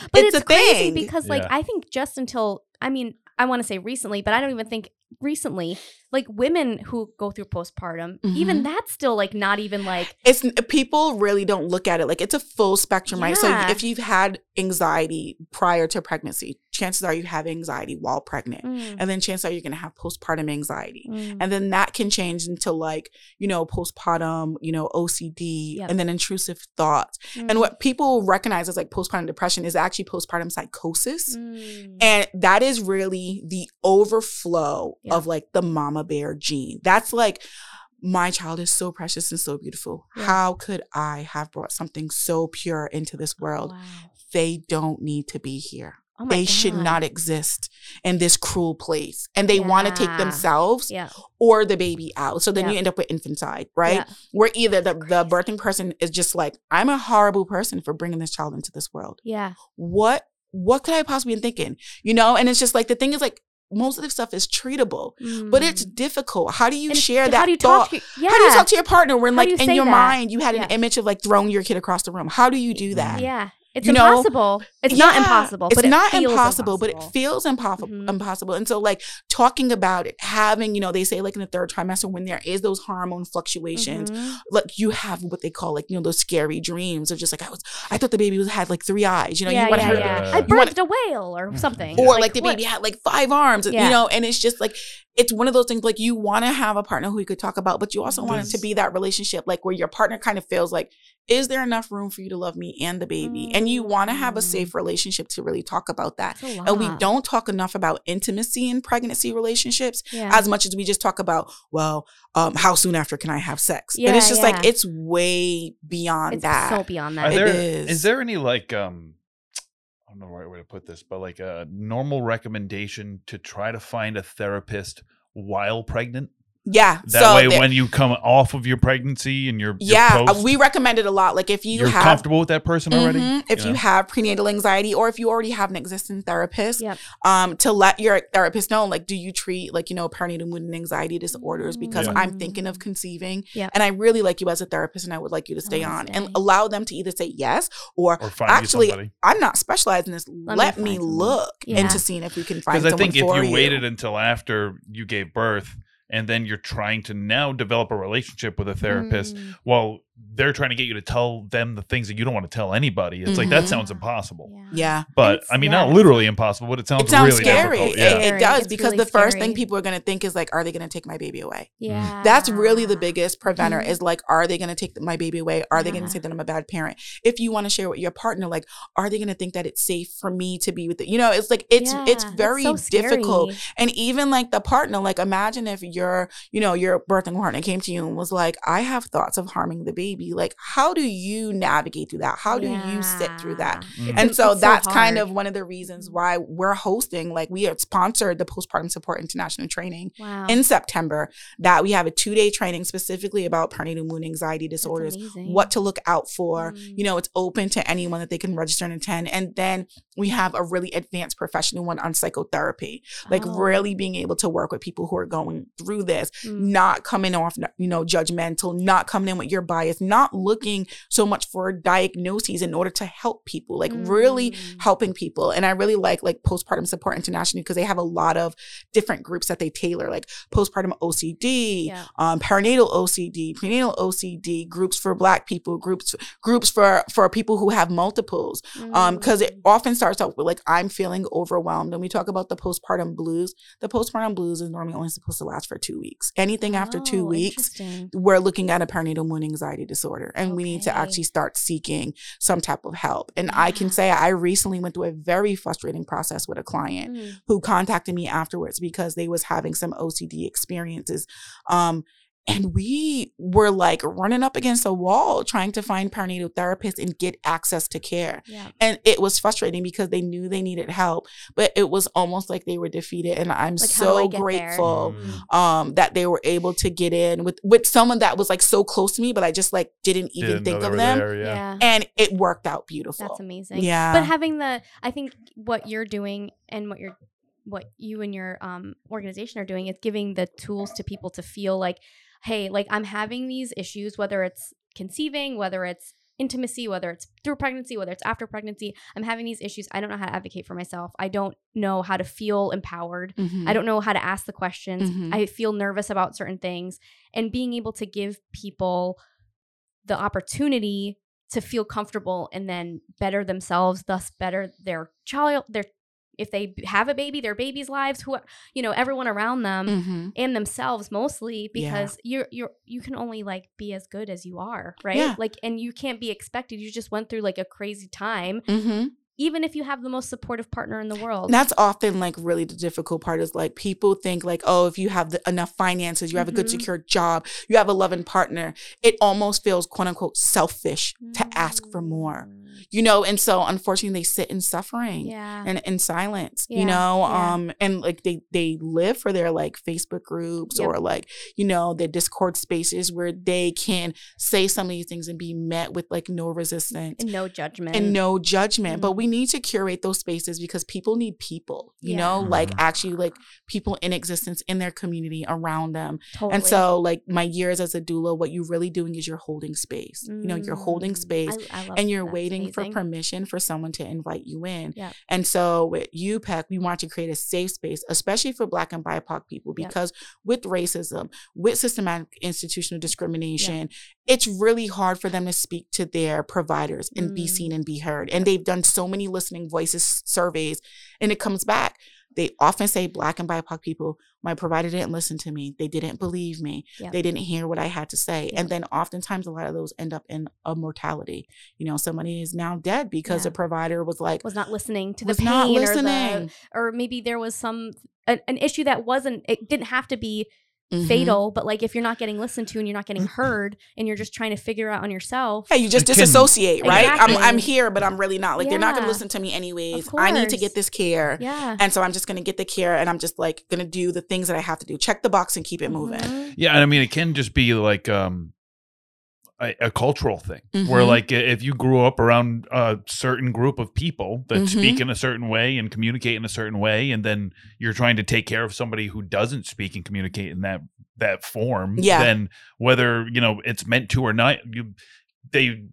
B: yeah. But
C: it's
B: it's,
C: a
B: crazy
C: thing.
B: because like
A: Yeah.
B: I think just until I mean I want to say recently, but I don't even think recently like women who go through postpartum, even
C: Mhm.
B: that's still like not even like
C: It's people really don't look at it like it's a full spectrum, right? So if you've had anxiety prior to pregnancy, chances are you have anxiety while pregnant.
B: mm,
C: And then chances are you're going to have postpartum anxiety.
B: mm,
C: And then that can change into like, you know, postpartum, you know, OCD
B: Yep.
C: and then intrusive thoughts.
B: mm,
C: And what people recognize as like postpartum depression is actually postpartum psychosis.
B: mm,
C: And that is really the overflow
B: Yeah.
C: of like the mama bear gene. That's like, my child is so precious and so beautiful.
B: Yeah.
C: How could I have brought something so pure into this world?
B: wow.
C: They don't need to be here.
B: Oh
C: They should not exist in this cruel place. And they want to take themselves
B: Yeah.
C: or the baby out. So then
B: Yeah.
C: you end up with infanticide, right?
B: Yeah.
C: Where either the, the birthing person is just like, I'm a horrible person for bringing this child into this world.
B: Yeah.
C: What what could I possibly be thinking? You know, and it's just like the thing is like most of the stuff is treatable, but it's
B: Mm.
C: difficult. How do you
B: And
C: share
B: how
C: that
B: do you
C: thought?
B: talk to yeah.
C: How do you talk to your partner when
B: How
C: like
B: you
C: in your
B: that?
C: mind you had an image of like throwing your kid across the room? How do you do that?
B: Yeah. It's
C: You know,
B: impossible. it's not impossible.
C: It's
B: but it
C: not
B: feels
C: impossible, but it
B: impossible.
C: feels impossible.
B: Mhm.
C: Impossible. And so, like talking about it, having you know, they say like in the third trimester when there is those hormone fluctuations,
B: Mhm.
C: like you have what they call like you know those scary dreams of just like I was, I thought the baby was had like three eyes. You know,
B: yeah,
C: you want to
B: yeah,
C: have
B: yeah. I
C: you wanna-
B: birthed a whale or something.
C: or like, the
B: what-
C: baby had like five arms,
B: Yeah.
C: you know, and it's just like it's one of those things like you want to have a partner who you could talk about, but you also want it to be that relationship like where your partner kind of feels like, is there enough room for you to love me and the baby? And you want to have a
B: Mm.
C: safe relationship to really talk about that. And we don't talk enough about intimacy in pregnancy relationships
B: Yeah.
C: as much as we just talk about, well, um, how soon after can I have sex? but
B: Yeah,
C: it's just like it's way beyond
B: it's
C: that.
B: so beyond
A: Are
B: that.
C: It
A: there
C: is.
A: is there any like um I don't know the right way to put this, but like a normal recommendation to try to find a therapist while pregnant?
C: Yeah.
A: That
C: so
A: way
C: there-
A: when you come off of your pregnancy and your, your
C: yeah, uh,
A: post,
C: we recommend it a lot. Like if you
A: you're
C: have
A: comfortable with that person already.
C: Mhm. If you
A: know?
C: have prenatal anxiety or if you already have an existing therapist,
B: Yep.
C: um, to let your therapist know, like, do you treat like, you know, perinatal mood and anxiety disorders? Because
A: Yeah.
C: I'm thinking of conceiving
B: Yep.
C: and I really like you as a therapist and I would like you to stay
B: wanna
C: on and allow them to either say yes or
A: or
C: actually. I'm not specialized in this.
B: me
C: Let me,
B: find someone.
C: look
B: Yeah.
C: into seeing if we can find
A: Because I think if
C: for
A: you waited until after you gave birth and then you're trying to now develop a relationship with a therapist
B: Mm.
A: while they're trying to get you to tell them the things that you don't want to tell anybody, it's like that
C: Mhm.
A: sounds impossible.
B: Yeah.
C: Yeah.
A: But
B: It's-
A: I mean,
B: yeah.
A: not literally impossible, but it sounds,
C: It sounds
A: really
C: scary.
A: difficult.
C: It,
A: Yeah.
C: it
B: Scary.
C: does
B: It's
C: because
B: really
C: the first
B: scary.
C: thing people are going to think is like, are they going to take my baby away?
B: Yeah.
C: That's really the biggest preventer
B: Mhm.
C: is like, are they going to take my baby away? Are they going to say that I'm a bad parent? If you want to share with your partner, like, are they going to think that it's safe for me to be with it? You know, it's like, it's,
B: Yeah,
C: it's
B: that's
C: very
B: so
C: difficult. And even like the partner, like imagine if your, you know, your birthing partner came to you and was like, I have thoughts of harming the baby. Like, how do you navigate through that? How do you sit through that?
A: Mm.
B: It's-
C: And so
B: it's
C: that's kind of one of the reasons why we're hosting, like we had sponsored the postpartum support international training
B: wow.
C: in September that we have a two day training specifically about perinatal mood anxiety disorders, what to look out for.
B: Mm.
C: You know, it's open to anyone that they can register and attend. And then we have a really advanced professional one on psychotherapy, like
B: Oh.
C: really being able to work with people who are going through this,
B: Mm.
C: not coming off, you know, judgmental, not coming in with your bias, not looking so much for diagnoses in order to help people, like really
B: Mm.
C: helping people. And I really like like postpartum support international because they have a lot of different groups that they tailor, like postpartum OCD,
B: Yeah.
C: um, perinatal OCD, prenatal OCD, groups for Black people, groups groups for for people who have multiples. Um, because it
B: Mm.
C: often starts out with like I'm feeling overwhelmed, and we talk about the postpartum blues. The postpartum blues is normally only supposed to last for two weeks. Anything after two
B: Oh,
C: weeks, we're looking at a perinatal mood anxiety disorder and we need to actually start seeking some type of help. And I can say I recently went through a very frustrating process with a client
B: Mm.
C: who contacted me afterwards because they was having some OCD experiences. Um, and we were like running up against a wall trying to find perinatal therapists and get access to care.
B: Yeah.
C: And it was frustrating because they knew they needed help, but it was almost like they were defeated. And I'm
B: Like, how do I
C: so grateful
A: Mm.
C: um that they were able to get in with with someone that was like so close to me, but I just like didn't even
A: Didn't
C: think of them.
A: there,
B: Yeah.
A: yeah.
C: And it worked out beautiful.
B: That's amazing.
C: Yeah.
B: But having the, I think what you're doing and what you're, what you and your um, organization are doing is giving the tools to people to feel like, hey, like I'm having these issues, whether it's conceiving, whether it's intimacy, whether it's through pregnancy, whether it's after pregnancy. I'm having these issues. I don't know how to advocate for myself. I don't know how to feel empowered.
C: Mhm.
B: I don't know how to ask the questions.
C: Mhm.
B: I feel nervous about certain things. And being able to give people the opportunity to feel comfortable and then better themselves, thus better their child, their if they have a baby, their baby's lives, who you know, everyone around them
C: Mhm.
B: and themselves mostly
C: Yeah.
B: because you're you're you can only like be as good as you are, right?
C: Yeah.
B: Like and you can't be expected. You just went through like a crazy time,
C: Mhm.
B: even if you have the most supportive partner in the world.
C: And that's often like really the difficult part is like people think like oh if you have the, enough finances you have a good
B: Mhm.
C: secure job you have a loving partner it almost feels quote unquote selfish to ask for more. You know and so unfortunately they sit in suffering
B: Yeah.
C: and in silence
B: Yeah,
C: you know
B: yeah.
C: um and like they they live for their like facebook groups
B: Yep.
C: or like you know their discord spaces where they can say some of these things and be met with like no resistance
B: and no judgment.
C: and no judgment but
B: Mhm.
C: we need to curate those spaces because people need people you
B: Yeah.
C: know like
A: Mhm.
C: actually like people in existence in their community around them
B: totally.
C: and so like my years as a doula what you're really doing is you're holding space you know you're holding
B: Mm,
C: space
B: I- I
C: and you're
B: that's
C: for permission for someone to invite you in. And so with UPEC, we want to create a safe space, especially for Black and BIPOC people, because with racism, with systematic institutional discrimination, it's really hard for them to speak to their providers and be
B: Mm.
C: seen and be heard. And they've done so many listening voices surveys, and it comes back. They often say Black and BIPOC people, my provider didn't listen to me. They didn't believe me.
B: Yep.
C: They didn't hear what I had to say.
B: Yep.
C: And then oftentimes a lot of those end up in a mortality. You know, somebody is now dead because
B: Yeah.
C: the provider was like,
B: was not listening to the pain
C: not
B: or the or maybe there was some an, an issue that wasn't it didn't have to be
C: Mhm.
B: fatal but like if you're not getting listened to and you're not getting heard and you're just trying to figure out on yourself
C: Hey, you just
A: It can-
C: disassociate, right? I'm, I'm here, but I'm really not. Like, they're not gonna listen to me anyways. I need to get this care.
B: yeah
C: And so I'm just going to get the care and I'm just like going to do the things that I have to do. Check the box and keep it moving.
B: Mhm.
A: Yeah, and I mean it can just be like um a, a cultural thing where
C: Mhm.
A: like if you grew up around a certain group of people that
C: Mhm.
A: speak in a certain way and communicate in a certain way and then you're trying to take care of somebody who doesn't speak and communicate in that that form
C: Yeah.
A: then whether you know it's meant to or not you they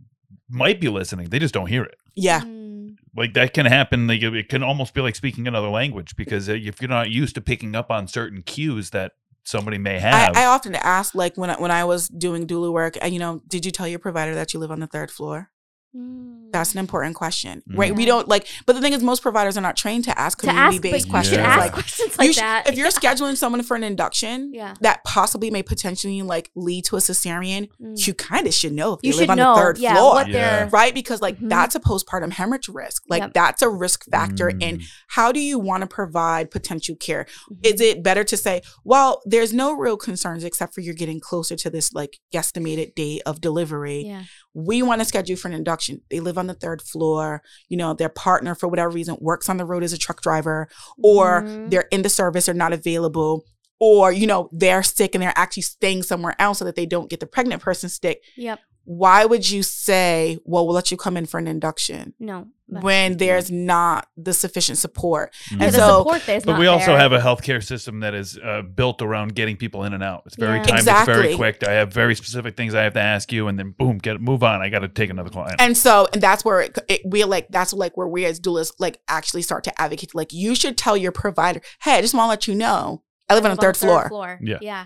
A: might be listening they just don't hear it
C: Yeah.
B: Mm.
A: like that can happen like it can almost be like speaking another language because uh, if you're not used to picking up on certain cues that somebody may have
C: I often ask, like, when I, when I was doing doula work, uh, you know, did you tell your provider that you live on the third floor?
B: Mm.
C: That's an important question, right? We don't like, but the thing is, most providers are not trained to ask community based questions.
B: should ask
A: Yeah.
B: questions like
C: you sh-
B: that
C: if you're scheduling someone for an induction
B: yeah
C: that possibly may potentially like lead to a cesarean,
B: Mm.
C: you kind of should know if they
B: you
C: live
B: should
C: on
B: know
C: the third
B: yeah
C: floor.
B: what
A: Yeah.
C: Right? Because like
B: Mhm.
C: that's a postpartum hemorrhage risk. Like
B: Yep.
C: that's a risk factor in
A: Mm.
C: how do you want to provide potential care?
B: Mhm.
C: Is it better to say, well, there's no real concerns except for you're getting closer to this like guesstimated date of delivery. We want to schedule for an induction. They live on the third floor. You know, their partner, for whatever reason, works on the road as a truck driver, or
B: Mhm.
C: they're in the service or not available. Or, you know, they're sick and they're actually staying somewhere else so that they don't get the pregnant person sick.
B: yep
C: Why would you say, well, we'll let you come in for an induction
B: no
C: when there's not the sufficient support?
A: Mm.
B: yeah,
C: and
B: the
C: so-
B: support there's
A: But
B: not
A: we also
B: there.
A: have a healthcare system that is uh, built around getting people in and out. It's very
B: Yeah.
A: timed. It's very quick. I have very specific things I have to ask you, and then boom, get move on. I got to take another client.
C: And so, and that's where it, it we like that's like where we as doulas like actually start to advocate. Like you should tell your provider, hey, I just want to let you know I live on the third floor floor.
A: Yeah.
B: yeah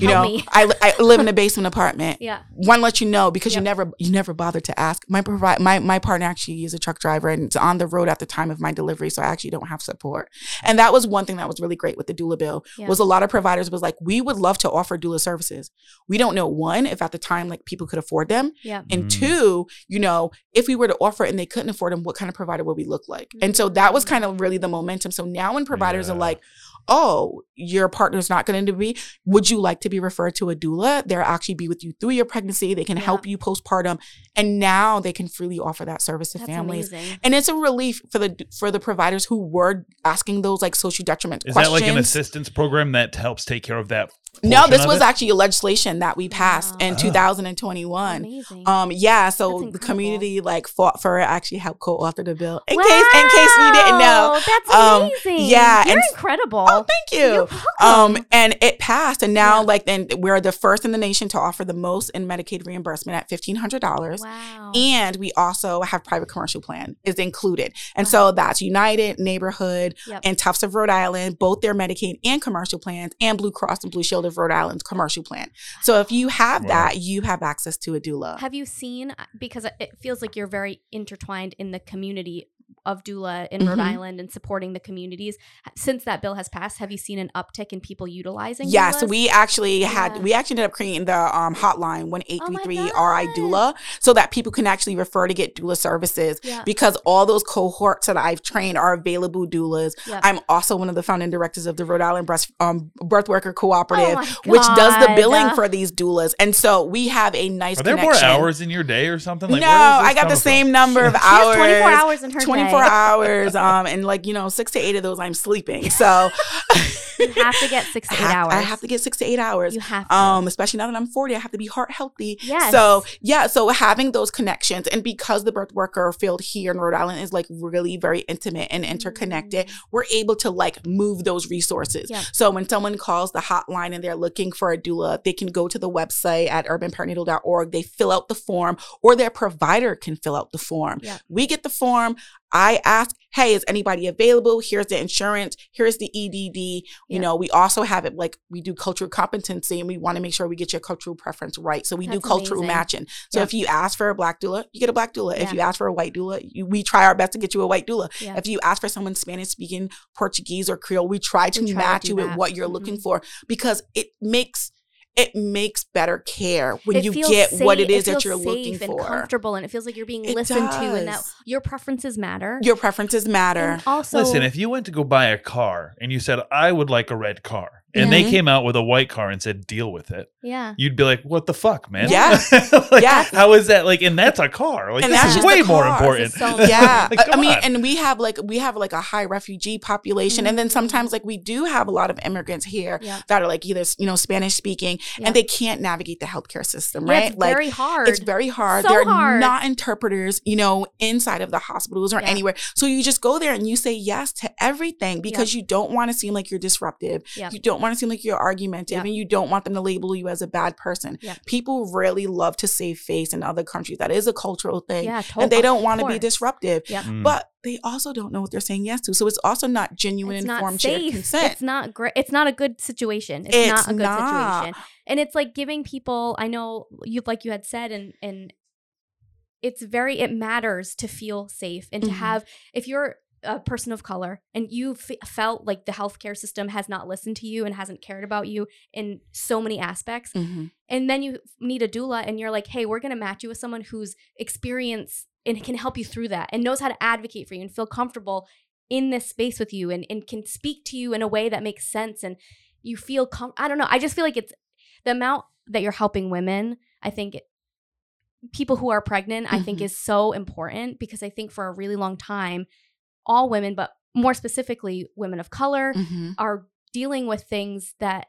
C: You
B: Tell
C: know,
B: me.
C: I, I live in a basement apartment.
B: Yeah.
C: One let you know because you never you never bothered to ask. My provide my my partner actually is a truck driver and it's on the road at the time of my delivery, so I actually don't have support. And that was one thing that was really great with the doula bill
B: Yeah.
C: was a lot of providers was like, we would love to offer doula services. We don't know one if at the time like people could afford them,
B: Yeah.
C: and
A: Mm.
C: two, you know, if we were to offer it and they couldn't afford them, what kind of provider would we look like? And so that was kind of really the momentum. So now when providers are like, oh, your partner's not going to be, would you like to be referred to a doula? They'll actually be with you through your pregnancy. They can
B: Yeah.
C: help you postpartum. And now they can freely offer that service to
B: That's
C: families.
B: amazing.
C: And it's a relief for the for the providers who were asking those like social detriment
A: Is
C: questions.
A: that like an assistance program that helps take care of that?
C: No, this was
A: it?
C: actually a legislation that we passed in
B: Wow.
A: Oh.
C: 2021.
B: Amazing.
C: Um, yeah, so the community like fought for it. Actually helped co-author the bill. In case, in case you didn't know.
B: That's
C: Um,
B: amazing.
C: yeah,
B: You're
C: and-
B: incredible.
C: Oh, thank you.
B: You're
C: Um, and it passed, and now
B: Yeah.
C: like then we're the first in the nation to offer the most in Medicaid reimbursement at fifteen hundred dollars.
B: wow.
C: And we also have private commercial plan is included. And so that's United, Neighborhood,
B: Yep.
C: and Tufts of Rhode Island, both their Medicaid and commercial plans, and Blue Cross and Blue Shield of Rhode Island's commercial plan. So if you have
A: Wow.
C: that, you have access to a doula.
B: Have you seen uh, because it feels like you're very intertwined in the community of doula in Rhode
C: Mhm.
B: Island and supporting the communities since that bill has passed? Have you seen an uptick in people utilizing?
C: Yeah, so
B: doulas?
C: we actually had
B: Yeah.
C: we actually ended up creating the um, hotline one eight three three
B: my.
C: RI doula so that people can actually refer to get doula services
B: yeah.
C: because all those cohorts that I've trained are available doulas.
B: Yep.
C: I'm also one of the founding directors of the Rhode Island Breast um, Birth Worker
B: Oh
C: Cooperative,
B: my
C: which does the
B: God.
C: billing for these doulas, and so we have a nice.
A: Are there
C: connection.
A: more hours in your day or something? Like,
C: no,
A: where is this
C: I got the
A: coming from?
C: same number of
B: She has
C: hours.
B: 24 hours in her
C: 24
B: day.
C: Hours, um, and like you know, six to eight of those I'm sleeping. So
B: You have to get six to
C: I
B: eight
C: have,
B: hours.
C: I have to get six to eight hours.
B: You have to.
C: Um, especially now that I'm 40, I have to be heart healthy.
B: Yes.
C: So yeah, so having those connections and because the birth worker field here in Rhode Island is like really very intimate and interconnected,
B: Mm.
C: we're able to like move those resources.
B: Yeah.
C: So when someone calls the hotline and they're looking for a doula, they can go to the website at urbanperinatal.org. They fill out the form or their provider can fill out the form.
B: Yeah.
C: We get the form. I ask, hey, is anybody available? Here's the insurance. Here's the EDD. You
B: Yeah.
C: know, we also have it like we do cultural competency and we want to make sure we get your cultural preference right. So we do cultural
B: amazing.
C: matching. So
B: Yeah.
C: if you ask for a black doula, you get a black doula. If you ask for a white doula, you, we try our best to get you a white doula.
B: Yeah.
C: If you ask for someone Spanish speaking, Portuguese or Creole, we try to
B: We try
C: match
B: do
C: you with what you're looking
B: Mhm.
C: for because it makes it makes better care when
B: It
C: you
B: feels
C: get what
B: safe-
C: it is that you're looking
B: safe and
C: for.
B: comfortable, and it feels like you're being
C: It
B: listened to, and that your preferences matter.
C: Your preferences matter.
B: And also,
A: Listen, if you went to go buy a car and you said, I would like a red car, and they came out with a white car and said, deal with it,
B: yeah,
A: you'd be like, what the fuck, man?
C: Yeah.
A: Like,
C: Yeah.
A: How is that? Like, and that's a car. Like,
C: And
A: this
C: that's
A: is way more important.
B: So-
C: yeah
A: Like,
C: I- I mean
A: on.
C: and we have like we have like a high refugee population and then sometimes like we do have a lot of immigrants here
B: yeah,
C: that are like either you know spanish speaking
B: Yeah.
C: and they can't navigate the healthcare system
B: Yeah,
C: right
B: it's
C: like
B: very hard.
C: it's very hard.
B: So
C: They're
B: hard.
C: not interpreters, you know, inside of the hospitals or
B: Yeah.
C: anywhere. So you just go there and you say yes to everything because you don't want to seem like you're disruptive.
B: Yeah.
C: You don't want to seem like you're argumentative
B: Yeah.
C: and you don't want them to label you as a bad person.
B: Yeah.
C: People really love to save face in other countries. That is a cultural thing.
B: yeah, totally.
C: And they don't want to be disruptive.
B: Yeah.
A: Mm.
C: But they also don't know what they're saying yes to. So it's also not genuine,
B: it's not
C: informed, shared consent.
B: It's not great. It's not a good situation. It's,
C: It's
B: not a good
C: not.
B: situation. And it's like giving people. I know you, like you had said, and and it's very. It matters to feel safe and to
C: Mhm.
B: have. If you're a person of color and you f- felt like the healthcare system has not listened to you and hasn't cared about you in so many aspects,
C: Mhm.
B: and then you need a doula and you're like hey we're going to match you with someone who's experience and can help you through that and knows how to advocate for you and feel comfortable in this space with you and, and can speak to you in a way that makes sense and you feel com- i don't know i just feel like it's the amount that you're helping women i think it- people who are pregnant i think
C: Mhm.
B: is so important because i think for a really long time all women but more specifically women of color
C: Mhm.
B: are dealing with things that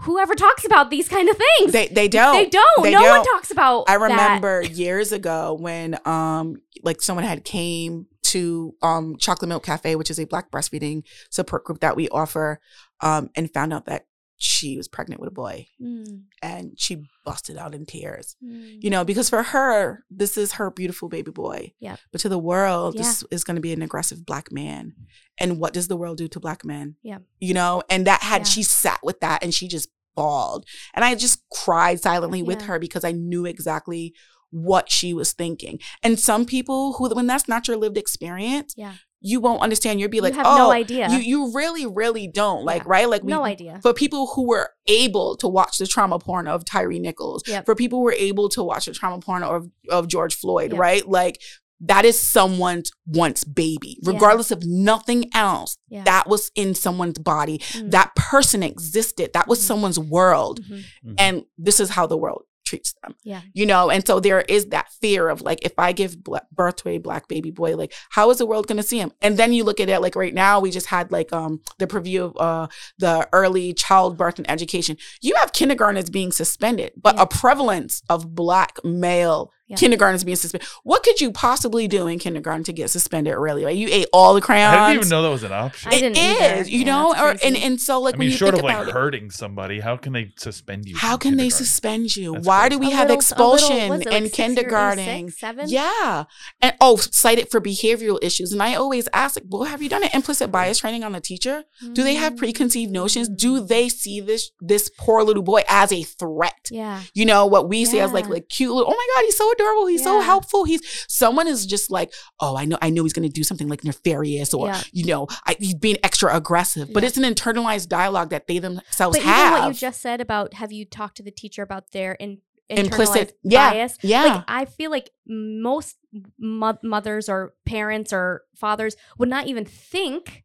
B: whoever talks about these kind of things
C: They they don't.
B: they don't.
C: They
B: no one
C: don't.
B: talks about.
C: I
B: that.
C: remember years ago when um like someone had came to um Chocolate Milk Cafe, which is a black breastfeeding support group that we offer, um, and found out that she was pregnant with a boy
B: Mm,
C: and she busted out in tears.
B: mm.
C: You know, because for her, this is her beautiful baby boy.
B: Yep.
C: But to the world, this is gonna be an aggressive black man. And what does the world do to black men?
B: Yeah.
C: You know, and that had
B: Yeah.
C: she sat with that and she just bawled. And I just cried silently with her because I knew exactly what she was thinking. And some people who, when that's not your lived experience,
B: Yeah.
C: You won't understand. You'll be like,
B: you have
C: oh,
B: no idea.
C: you you really really don't like
B: Yeah.
C: right like we,
B: no idea.
C: for people who were able to watch the trauma porn of Tyre Nichols,
B: Yep.
C: for people who were able to watch the trauma porn of, of George Floyd,
B: Yep.
C: right? Like that is someone's once baby,
B: Yeah.
C: regardless of nothing else.
B: Yeah.
C: That was in someone's body.
B: Mm.
C: That person existed. That was
B: Mhm.
C: someone's world.
B: Mhm.
A: Mhm.
C: And this is how the world treats them.
B: Yeah.
C: You know, and so there is that fear of like, if I give birth to a black baby boy, like, how is the world going to see him? And then you look at it like right now, we just had like um the preview of uh the early childbirth and education. You have kindergartners being suspended, but
B: Yeah.
C: a prevalence of black male
B: Yeah.
C: kindergartners being suspended. What could you possibly do in kindergarten to get suspended? Really, right? You ate all the crayons.
A: I didn't even know that was an option.
B: I didn't either.
C: is, you
B: Yeah,
C: know, or and and so like
A: I
C: when you
A: short
C: think
A: of like
C: about it,
A: hurting somebody, how can they suspend you?
C: how can they suspend you?
A: That's
C: Why
A: crazy.
C: do we
B: A
C: have
B: little- a little-
C: expulsion
B: it, like
C: in
B: six
C: kindergarten?
B: six, seven?
C: Yeah. And oh, cited for behavioral issues. And I always ask, like, well, have you done an implicit bias training on the teacher? Do they have preconceived notions? Do
B: Mm.
C: they see this this poor little boy as a threat?
B: Yeah.
C: You know what we see as like like cute little, oh my God, he's so adorable. He's so helpful. He's someone is just like, oh, I know, I know he's gonna do something like nefarious or
B: Yeah.
C: you know, I, he's being extra aggressive. But
B: Yeah.
C: it's an internalized dialogue that they themselves
B: But even
C: have.
B: what you just said about have you talked to the teacher about their in,
C: Implicit- yeah,
B: bias?
C: yeah.
B: Like I feel like most mo- mothers or parents or fathers would not even think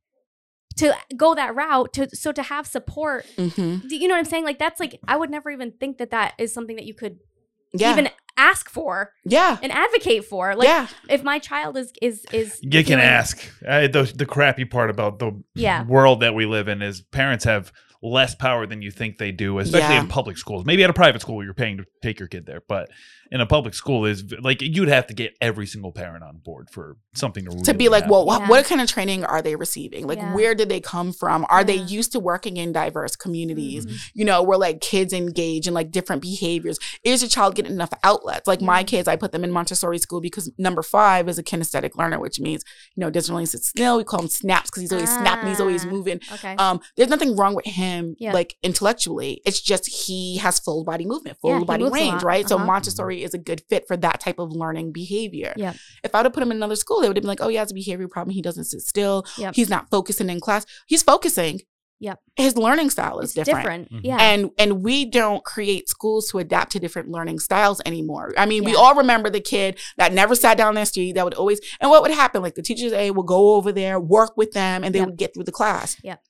B: to go that route to so to have support
C: Mhm.
B: you know what i'm saying like that's like i would never even think that that is something that you could
C: Yeah.
B: even ask for
C: yeah.
B: and advocate for like
C: yeah.
B: if my child is is is
A: You can ask. Uh, the the crappy part about the
B: Yeah.
A: world that we live in is parents have less power than you think they do, especially
C: Yeah.
A: in public schools. Maybe at a private school, you're paying to take your kid there, but in a public school, is like you'd have to get every single parent on board for something to
C: to be like,
A: happen.
C: well, what,
B: Yeah.
C: what kind of training are they receiving? Like,
B: Yeah.
C: where did they come from? Are they used to working in diverse communities?
B: Mhm.
C: You know, where like kids engage in like different behaviors. Is your child getting enough outlets? Like my kids, I put them in Montessori school because number five is a kinesthetic learner, which means you know doesn't really sit still. We call him snaps because he's always snapping, he's always
B: Ah.
C: moving.
B: okay
C: Um, there's nothing wrong with him,
B: Yeah.
C: like intellectually. It's just he has full body movement, full
B: Yeah,
C: body range, right? So
B: Uh-huh.
C: Montessori is a good fit for that type of learning behavior.
B: Yeah.
C: If I would have put him in another school, they would have been like, "Oh, he has a behavior problem. He doesn't sit still.
B: Yep.
C: He's not focusing in class. He's focusing.
B: Yep.
C: His learning style is
B: it's
C: different."
B: different,
A: Mhm.
B: yeah
C: And and we don't create schools to adapt to different learning styles anymore. I mean, we all remember the kid that never sat down in their street that would always and what would happen? Like the teachers A will go over there, work with them, and they
B: Yep.
C: would get through the class.
B: Yep.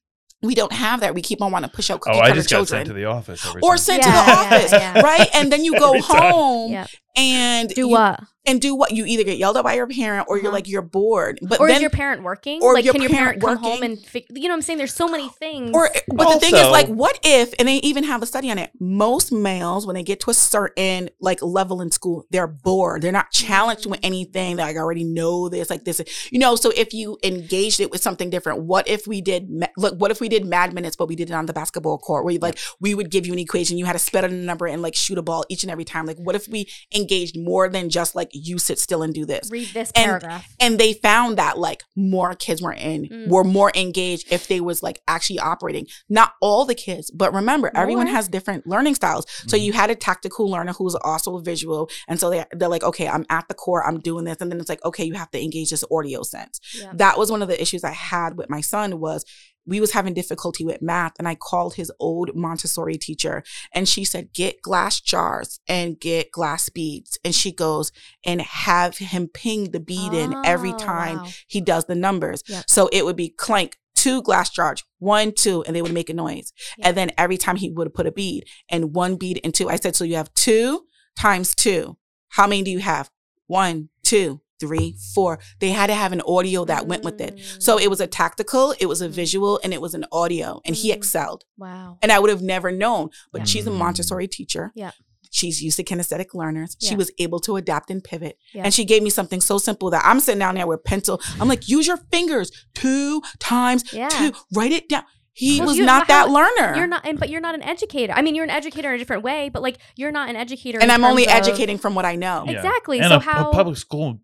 C: We don't have that. We keep on wanting to push out
A: Oh,
C: cookie
A: I
C: cutter
A: just got
C: children.
A: sent to the office. Every
C: or
A: time.
C: sent to the
B: yeah,
C: office,
B: yeah.
C: right? And then you go home
B: yeah
C: and
B: do
C: you-
B: what
C: and do what you either get yelled at by your parent or you're
B: Uh-huh.
C: like you're bored. But
B: or
C: then
B: is your parent working
C: or
B: like
C: your
B: can your parent,
C: parent
B: come home and fig- you know what i'm saying there's so many things
C: Or, but the thing is, like, what if, and they even have a study on it, most males, when they get to a certain, like, level in school, they're bored. They're not challenged with anything. They're like, I already know this, like, this, you know, so if you engaged it with something different, what if we did, ma- look, what if we did mad minutes, but we did it on the basketball court where, you, like, we would give you an equation, you had to spit out a number and, like, shoot a ball each and every time. Like, what if we engaged more than just, like, you sit still and do this?
B: read this
C: And-
B: paragraph
C: and they found that like more kids were in
B: Mm.
C: were more engaged if they was like actually operating not all the kids but remember everyone has different learning styles so
A: Mhm.
C: you had a tactical learner who's also visual and so they, they're like okay i'm at the core i'm doing this and then it's like okay you have to engage this audio sense
B: yeah.
C: that was one of the issues i had with my son was we was having difficulty with math and i called his old montessori teacher and she said get glass jars and get glass beads. And she goes and have him ping the bead in every
B: Oh,
C: time
B: wow.
C: he does the numbers.
B: Yep.
C: so it would be clank two glass jars one two and they would make a noise.
B: Yeah.
C: and then every time he would put a bead and one bead and two. I said so you have two times two. How many do you have? One two three four they had to have an audio that went with it so it was a tactical, it was a visual, and it was an audio, and he
B: Mm.
C: excelled.
B: wow
C: And I would have never known, but
B: Yeah.
C: she's a. Montessori teacher.
B: Yeah.
C: She's used to kinesthetic learners. She
B: Yeah.
C: was able to adapt and pivot.
B: Yeah.
C: And she gave me something so simple that I'm sitting down there with pencil. I'm like, use your fingers two times,
B: Yeah.
C: two, write it down. He
B: Well,
C: was
B: you-
C: not
B: how-
C: that learner.
B: you're not and but you're not an educator i mean you're an educator in a different way but like you're not an educator
C: and
B: in
C: I'm only
B: of-
C: educating from what I know.
A: Yeah.
B: exactly
A: And
B: so
A: a,
B: how
A: a public school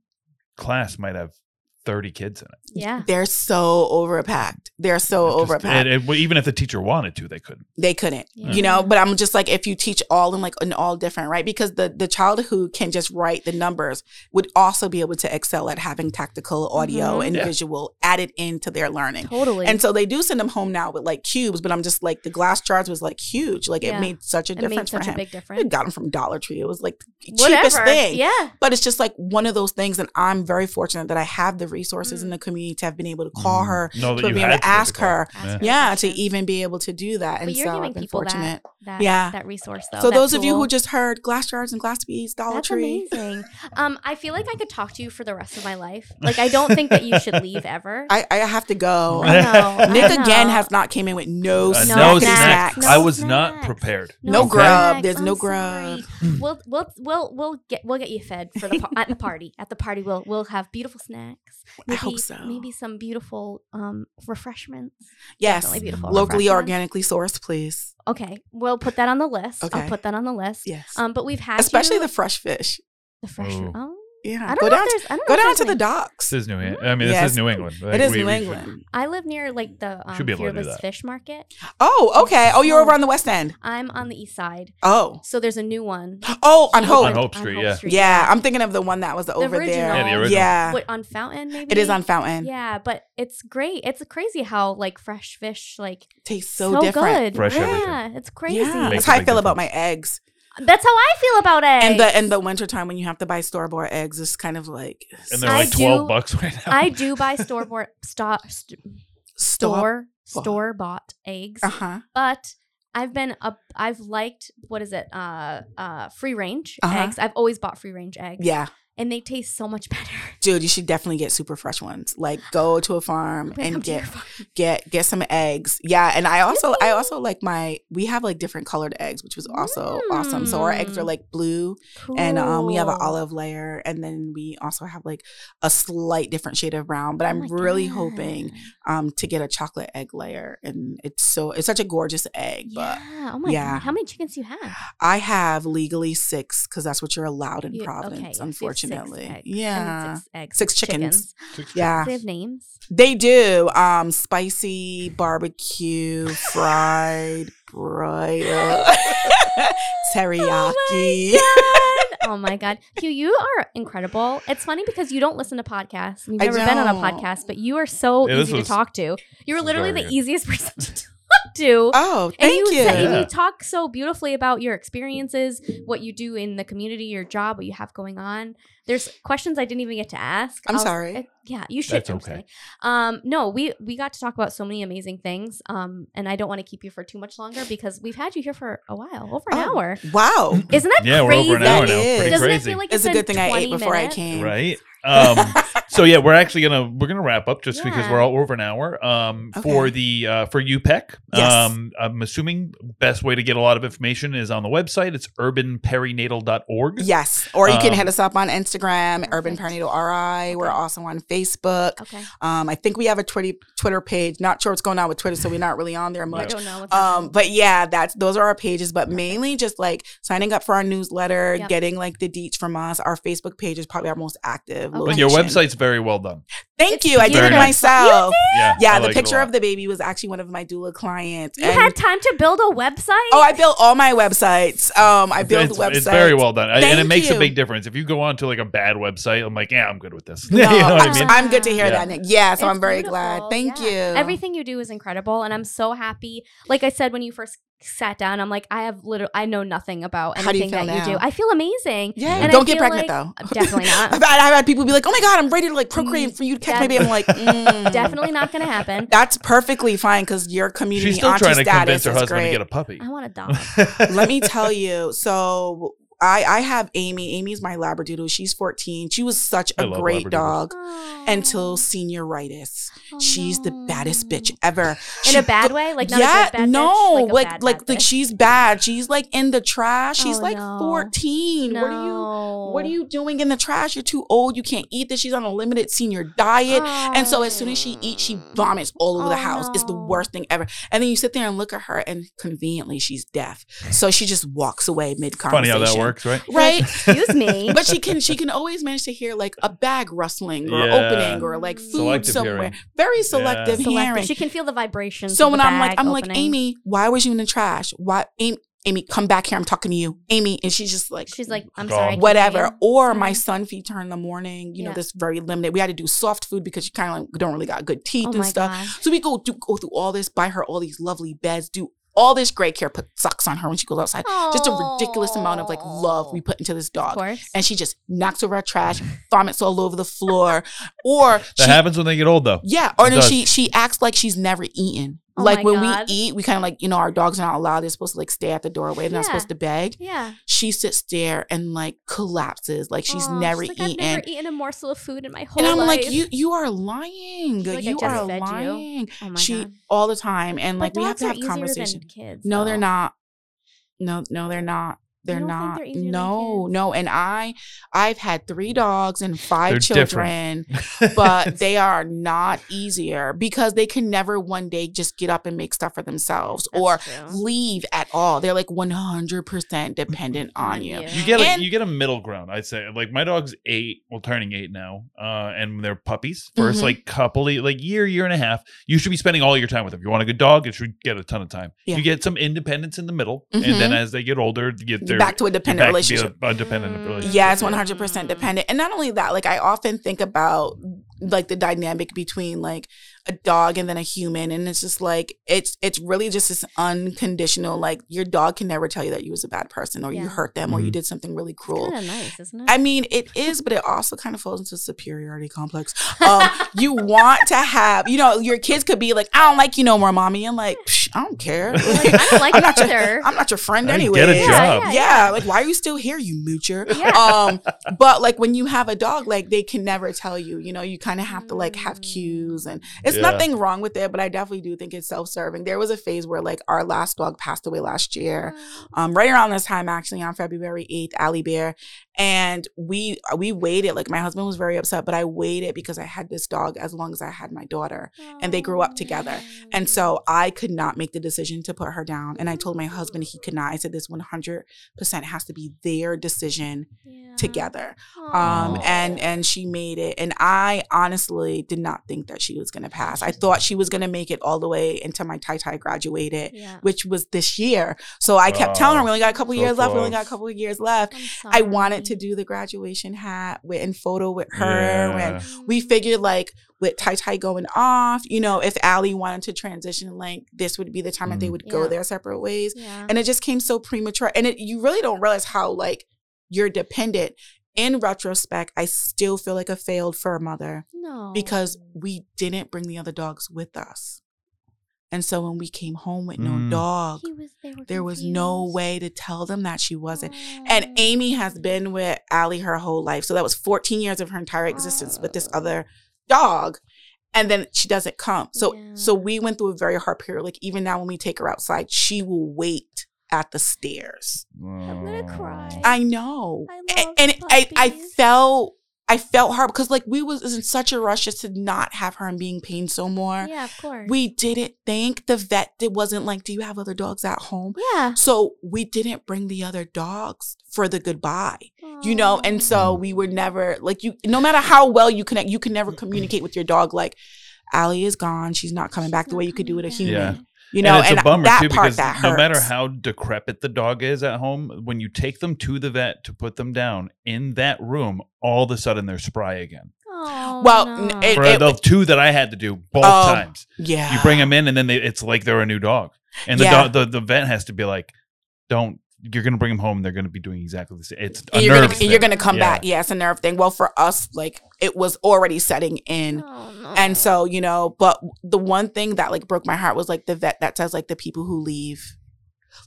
A: class might have 30 kids in it.
B: Yeah.
C: They're so overpacked. They're so
A: Just-
C: overpacked.
A: and- and even if the teacher wanted to, they couldn't.
C: they couldn't
B: Yeah.
C: you know but i'm just like if you teach all in like in all different right because the the child who can just write the numbers would also be able to excel at having tactical audio
B: Mhm.
C: and
A: Yeah.
C: visual added into their learning
B: Totally.
C: and so they do send them home now with like cubes but i'm just like the glass jars was like huge like
B: Yeah.
C: it made such a
B: it made
C: difference for
B: such a
C: him
B: big
C: we
B: difference.
C: got them from dollar tree it was like the
B: Whatever.
C: cheapest thing
B: Yeah.
C: but it's just like one of those things and i'm very fortunate that i have the resources in
B: Mm.
C: the community to have been able to call
A: Mm.
C: her
A: Know
C: to be able to ask
A: call.
C: her
A: Yeah.
C: yeah to even be able to do that and
B: But you're
C: so
B: giving
C: i've been
B: people
C: fortunate
B: that, that,
C: Yeah.
B: that resource though.
C: so
B: that
C: those of you who just heard glass jars and glass beads, Dollar
B: That's
C: Tree.
B: amazing. Um, I feel like I could talk to you for the rest of my life. Like I don't think that you should leave ever.
C: I, I have to go.
B: I know. I
C: Nick again has not came in with no,
A: Uh,
C: snacky
A: no
B: snacks.
A: snacks.
B: No
A: I was not prepared.
C: No
A: Okay.
C: grub. There's no
B: I'm
C: grub.
B: sorry. We'll we'll we'll we'll get we'll get you fed for the at the party. At the party, we'll we'll have beautiful snacks.
C: I hope so.
B: Maybe some beautiful um refreshments.
C: Yes,
B: Definitely beautiful.
C: locally, organically sourced, please.
B: Okay, we'll put that on the list.
C: Okay.
B: I'll put that on the list.
C: Yes,
B: Um, but we've had
C: especially
B: you-
C: the fresh fish.
B: the fresh.
A: Oh.
B: Oh,
C: Yeah,
B: I don't
C: go
B: know
C: down.
B: if there's. I don't
C: Go
B: know if
C: down
B: there's
C: to the
B: any-
C: docks.
A: This is New England. I mean,
C: Yes.
A: this is New England.
C: It is
A: we-
C: New
A: we-
C: England.
B: I live near like the um,
A: Should be able to do
B: Fearless
A: that.
B: Fish Market.
C: Oh, okay. Oh, you're over on the west end.
B: I'm on the east side,
C: Oh,
B: so there's a new one.
C: oh, on Hope.
A: On Hope Street, yeah.
C: Yeah, I'm thinking of the one that was over
B: original.
C: there.
A: Yeah, the original.
C: Yeah,
B: What on Fountain? Maybe
C: it is on Fountain.
B: Yeah, but it's great. It's crazy how like fresh fish like
C: Tastes so, different.
B: good.
A: Fresh
B: yeah,
A: everything.
B: it's crazy.
C: Yeah,
A: Makes
C: that's how
A: a
C: I
A: big
C: feel about my eggs.
B: That's how I feel about eggs.
C: And the in the wintertime when you have to buy store bought eggs, it's kind of like
A: And they're
B: I
A: like 12
B: do-
A: bucks right now.
B: I do buy store bought sto- st- store store bought eggs,
C: Uh huh.
B: but I've been up. I've liked what is it? Uh, uh, free range
C: Uh-huh.
B: eggs. I've always bought free range eggs.
C: Yeah,
B: and they taste so much better.
C: dude, you should definitely get super fresh ones. Like go to a farm
B: come
C: and get
B: farm.
C: get get some eggs. Yeah, and I also I also like my we have like different colored eggs, which was also awesome. So our eggs are
B: Mm.
C: like blue, and um, we have an olive layer, and then we also have like a slight different shade of brown. But
B: Oh
C: I'm really
B: God.
C: hoping um to get a chocolate egg layer, and it's so it's such a gorgeous egg. But
B: Yeah. Oh my
C: yeah.
B: god. How many chickens do you have?
C: I have legally six because that's what you're allowed in
B: You- okay,
C: Providence,
B: so you have six
C: unfortunately.
B: eggs. I
C: Yeah.
B: six eggs.
C: Six chickens. Yeah.
B: They have names?
C: They do. Um, spicy barbecue, fried, broiled, teriyaki.
B: oh my god, Q, you are incredible. It's funny because you don't listen to podcasts. You've never been on a podcast, but you are so
A: Yeah,
B: easy
A: was-
B: to talk to.
A: you're
B: literally the
A: good.
B: easiest person to talk to.
C: Oh,
B: and
C: thank you.
B: say- and you talk so beautifully about your experiences, what you do in the community, your job, what you have going on. There's questions I didn't even get to ask.
C: I'm
B: I'll-
C: sorry.
B: it- yeah, you should.
A: That's okay.
B: Um, no, we we got to talk about so many amazing things. Um, and I don't want to keep you for too much longer because we've had you here for a while, over an
C: Oh,
B: hour.
C: Wow.
B: Isn't that
A: Yeah, we're
B: crazy?
A: over an hour
C: That
A: now.
C: is.
A: Pretty
B: Doesn't
A: crazy.
B: it feel like
C: It's a good thing I
B: 20
C: ate before I came.
A: right? Um, so yeah, we're actually gonna we're gonna wrap up just because we're all over an hour. Um, for the uh, for UPEC.
C: Yes.
A: Um, I'm assuming best way to get a lot of information is on the website. It's urbanperinatal.org.
C: Yes. Or you can
A: Um,
C: hit us up on Instagram, Urban
B: Perfect.
C: Perinatal RI. We're also on Facebook.
B: Okay.
C: Um, I think we have a Twitter Twitter page. Not sure what's going on with Twitter, so we're not really on there much.
B: I don't know what's
C: Um,
B: happening.
C: but yeah, that's those are our pages. But mainly just like signing up for our newsletter,
B: Yep.
C: getting like the deets from us. Our Facebook page is probably our most active.
B: Okay.
A: But your website's very well done.
C: Thank
B: It's
C: you. I did
A: Very
C: it
A: nice.
C: myself.
A: Yeah,
C: Yeah, the
A: like
C: picture of the baby was actually one of my doula clients.
B: you
C: and-
B: had time to build a website?
C: oh, I built all my websites. Um, I built
A: it's,
C: websites.
A: it's very well done, and it
C: Thank
A: makes a big difference. If you go on to like a bad website, I'm like, yeah, I'm good with this.
C: No,
A: you know what I
C: I'm,
A: mean?
C: I'm good to hear
A: Yeah.
C: that, Nick. Yeah, so
B: It's
C: I'm very
B: beautiful.
C: glad. Thank
B: Yeah.
C: you.
B: Everything you do is incredible, and I'm so happy. Like I said when you first sat down, I'm like, I have literally, I know nothing about
C: How do you
B: anything that
C: feel
B: you do. I feel amazing.
C: Yeah,
B: And
C: don't get pregnant
B: like-
C: though.
B: Definitely not.
C: I've, had, I've had people be like, "Oh my god, I'm ready to like procreate
B: Mm,
C: for you to catch
B: that-
C: my. I'm like, mm.
B: Definitely not going to happen.
C: That's perfectly fine because your community
A: She's still
C: auntie
A: trying to
C: status
A: convince her
C: is
A: husband
C: great.
A: to get a puppy.
B: I want a dog.
C: Let me tell you. So I I have Amy. Amy's my labradoodle. She's 14. She was such a great dog
B: Oh.
C: until senioritis.
B: Oh,
C: She's the baddest bitch ever.
B: In
C: She-
B: a bad way? Like not
C: yeah,
B: a good bad
C: no,
B: bitch?
C: like
B: a
C: like
B: bad,
C: like,
B: bad bitch?
C: she's bad. She's like in the trash. She's
B: Oh,
C: like
B: no.
C: 14.
B: no.
C: What are you what are you doing in the trash? You're too old. You can't eat this. She's on a limited senior diet. And so as soon as she eats, she vomits all over the
B: Oh,
C: house. It's the worst thing ever. And then you sit there and look at her, and conveniently she's deaf. So she just walks away mid conversation.
A: Funny how that works, right?
C: right?
B: Excuse me.
C: but she can she can always manage to hear like a bag rustling or
A: Yeah.
C: opening or like food
A: Selective
C: somewhere.
A: hearing.
C: Very selective
B: Selective.
C: hearing.
B: She can feel the vibrations.
C: So when I'm like, I'm like. Amy, why was you in the trash? Why, Amy, Amy, come back here. I'm talking to you, Amy. And she's just like,
B: She's like, I'm
A: Gone.
B: sorry.
C: Whatever. Or my son feeds her in the morning. You know, this very limited. We had to do soft food because she kind of like don't really got good teeth
B: Oh
C: and stuff.
B: god.
C: So we go do go through all this, buy her all these lovely beds, do all this great care, put socks on her when she goes outside. Just a ridiculous amount of like love we put into this dog.
B: course.
C: And she just knocks over our trash, vomits all over the floor, or
A: That
C: she
A: happens when they get old, though.
C: yeah, or then she she acts like she's never eaten.
B: Oh
C: like when
B: God.
C: we eat, we kind of like you know our dogs are not allowed. They're supposed to like stay at the doorway. They're not supposed to beg.
B: yeah.
C: She sits there and like collapses, like she's oh,
B: Aw,
C: never
B: like,
C: eaten.
B: I've never eaten a morsel of food in my whole life.
C: and I'm
B: life.
C: like, you you are lying.
B: She's like,
C: you are
B: fed you.
C: lying.
B: Oh my
C: She
B: god.
C: all the time, and
B: But
C: like we have to have
B: conversations. kids,
C: No, they're not. No, no, they're not. They're
B: don't think they're
C: no, no. And I, I've had three dogs and five
A: They're
C: children, but they are not easier because they can never one day just get up and make stuff for themselves
B: That's
C: or
B: true.
C: leave at all. They're like 100% dependent on
B: On
C: you.
B: you.
A: You get a
C: And-
A: you get a middle ground. I'd say like my dog's eight, well turning eight now, uh, and they're puppies. 1st
C: Mhm.
A: like couple of- like year year and a half, you should be spending all your time with them. You want a good dog, it should get a ton of time.
C: Yeah.
A: You get some independence in the middle, and
C: Mhm.
A: then as they get older, you get their
C: Back to a dependent
A: back to be
C: relationship.
A: a, a dependent
B: Mm.
A: relationship.
C: Yeah, it's
B: Mhm.
C: 100% dependent. And not only that, like I often think about like the dynamic between like a dog and then a human and it's just like it's it's really just this unconditional like your dog can never tell you that you was a bad person or you hurt them or you
A: Mhm.
C: did something really cruel.
B: Kind nice, isn't it?
C: I mean, it is, but it also kind of falls into superiority complex. Um, you want to have, you know, your kids could be like, "I don't like you no more, mommy," and like, Psh, I don't care.
B: Like, I don't like
C: I'm
B: you
C: not your,
B: either.
C: I'm not your friend anyway.
A: get a
B: Yeah,
A: job.
B: yeah,
C: Yeah, like why are you still here, you moocher?
B: Yeah.
C: Um, but like when you have a dog, like they can never tell you. You know, you kind of have to like have cues, and it's
A: Yeah.
C: nothing wrong with it. But I definitely do think it's self-serving. There was a phase where like our last dog passed away last year, um, right around this time, actually on February eighth, Allie Bear, and we we waited. Like my husband was very upset, but I waited because I had this dog as long as I had my daughter, and they grew up together. and so I could not make the decision to put her down. And I told my husband he could not. I said this one hundred percent has to be their decision
B: Yeah.
C: together um and and she made it and i honestly did not think that she was going to pass i thought she was going to make it all the way until my tai tai graduated
B: Yeah.
C: which was this year so i kept telling her we only got a couple
A: so
C: years left we only got a couple of years left i wanted to do the graduation hat with and photo with her and we figured like with Tai Tai going off, you know, if Allie wanted to transition, like this would be the time that they
A: Mhm.
C: would go their separate ways
B: Yeah.
C: and it just came so premature and it you really don't realize how like you're dependent in retrospect i still feel like a failed fur mother
B: no.
C: because we didn't bring the other dogs with us and so when we came home with no
A: Mm.
C: dog
B: was,
C: there was no way to tell them that she wasn't and
B: Oh.
C: amy has been with Allie her whole life so that was 14 years of her entire existence with this
B: Oh.
C: other dog and then she doesn't come so
B: Yeah.
C: so we went through a very hard period like even now when we take her outside she will wait at the stairs
B: I'm gonna cry.
C: I know.
B: I
C: A-
B: love
C: and I, I felt I felt hard because like we was in such a rush just to not have her in being pain so more.
B: Yeah, of course.
C: We didn't think the vet it wasn't like, do you have other dogs at home?
B: yeah.
C: So we didn't bring the other dogs for the goodbye. You know, and so we were never like you no matter how well you connect, you can never mm-hmm. communicate with your dog like Allie is gone. She's not coming back the way you could do with a human.
A: Yeah.
C: You know,
A: and it's a bummer
C: that
A: too
C: part
A: because
C: that
A: no matter how decrepit the dog is at home, when you take them to the vet to put them down in that room, all of a sudden they're spry again.
B: Oh,
C: Well,
B: no.
C: n- it-
A: For the two that I had to do both
C: Oh,
A: times,
C: yeah.
A: you bring them in and then they, it's like they're a new dog, and the,
C: Yeah.
A: dog, the the vet has to be like, "Don't." You're gonna bring them home. They're gonna be doing exactly the same. It's a
C: you're
A: nerve
C: gonna,
A: thing.
C: you're gonna come
A: Yeah.
C: back. Yeah, it's a nerve thing. Well, for us, like it was already setting in.
B: Oh, no.
C: And so, you know, but the one thing that like broke my heart was like the vet that says like the people who leave,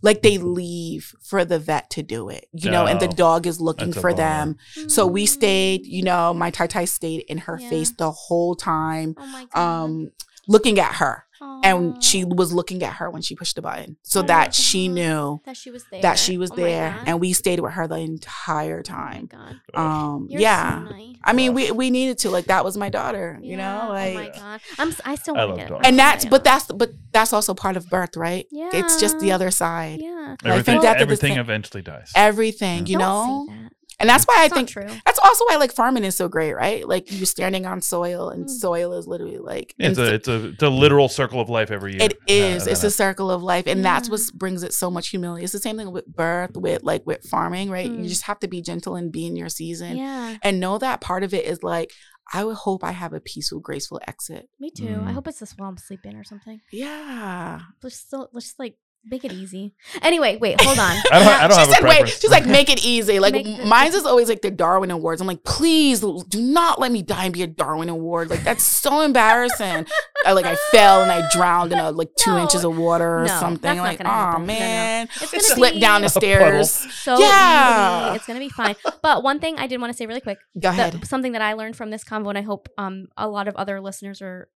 C: like they leave for the vet to do it, you know, and the dog is looking
A: that's a
C: for
A: bummer.
C: them. So we
B: Mm.
C: stayed, you know, my Tai Tai stayed in her
B: Yeah.
C: face the whole time,
B: Oh my god.
C: um, looking at her. And she was looking at her when she pushed the button so
B: Oh
C: that she knew
B: that she was there.
C: that she was
B: Oh
C: there. And we stayed with her the entire
B: Oh
C: time.
B: God.
C: Um,
B: You're
C: yeah.
B: so nice.
C: I mean, we we needed to like that was my daughter, you
B: Yeah,
C: know, like
B: oh my god, I'm s- I still
A: I
B: want
A: love
B: to get
A: dogs.
C: and that's but that's but that's also part of birth, right?
B: yeah,
C: It's just the other side.
B: Yeah,
C: Life
A: Everything,
C: and death
A: everything eventually dies.
C: everything, you
B: Don't
C: know?
B: Say that.
C: And that's why I
B: It's
C: think
B: true.
C: that's also why like farming is so great, right? Like you're standing on soil and
B: Mm.
C: soil is literally like
A: It's a, it's a it's a literal circle of life every year.
C: It is.
A: Uh,
C: it's a circle of life, and that's what brings it so much humility. It's the same thing with birth, with like with farming, right?
B: Mm.
C: You just have to be gentle and be in your season,
B: Yeah,
C: and know that part of it is like I would hope I have a peaceful, graceful exit.
B: me too. I
A: Mm.
B: hope it's this while I'm sleeping or something.
C: Yeah.
B: Let's let's just like make it easy. Anyway, wait, hold on.
A: I don't. I don't
C: she
A: have a
C: said, "Wait." She's like, "Make it easy." Like
B: Make
C: mine's is always like the Darwin Awards. I'm like, please do not let me die and be a Darwin Award. Like that's so embarrassing. I, like I fell and I drowned in a like two
B: No.
C: inches of water or
B: No,
C: something. like, oh
B: happen. No, no.
C: man,
B: It's gonna
C: slip
B: be
C: down the stairs.
B: so
C: Yeah.
B: easy. It's gonna be fine. But one thing I did want to say really quick,
C: Go
B: that-
C: ahead.
B: something that I learned from this convo, and I hope um a lot of other listeners are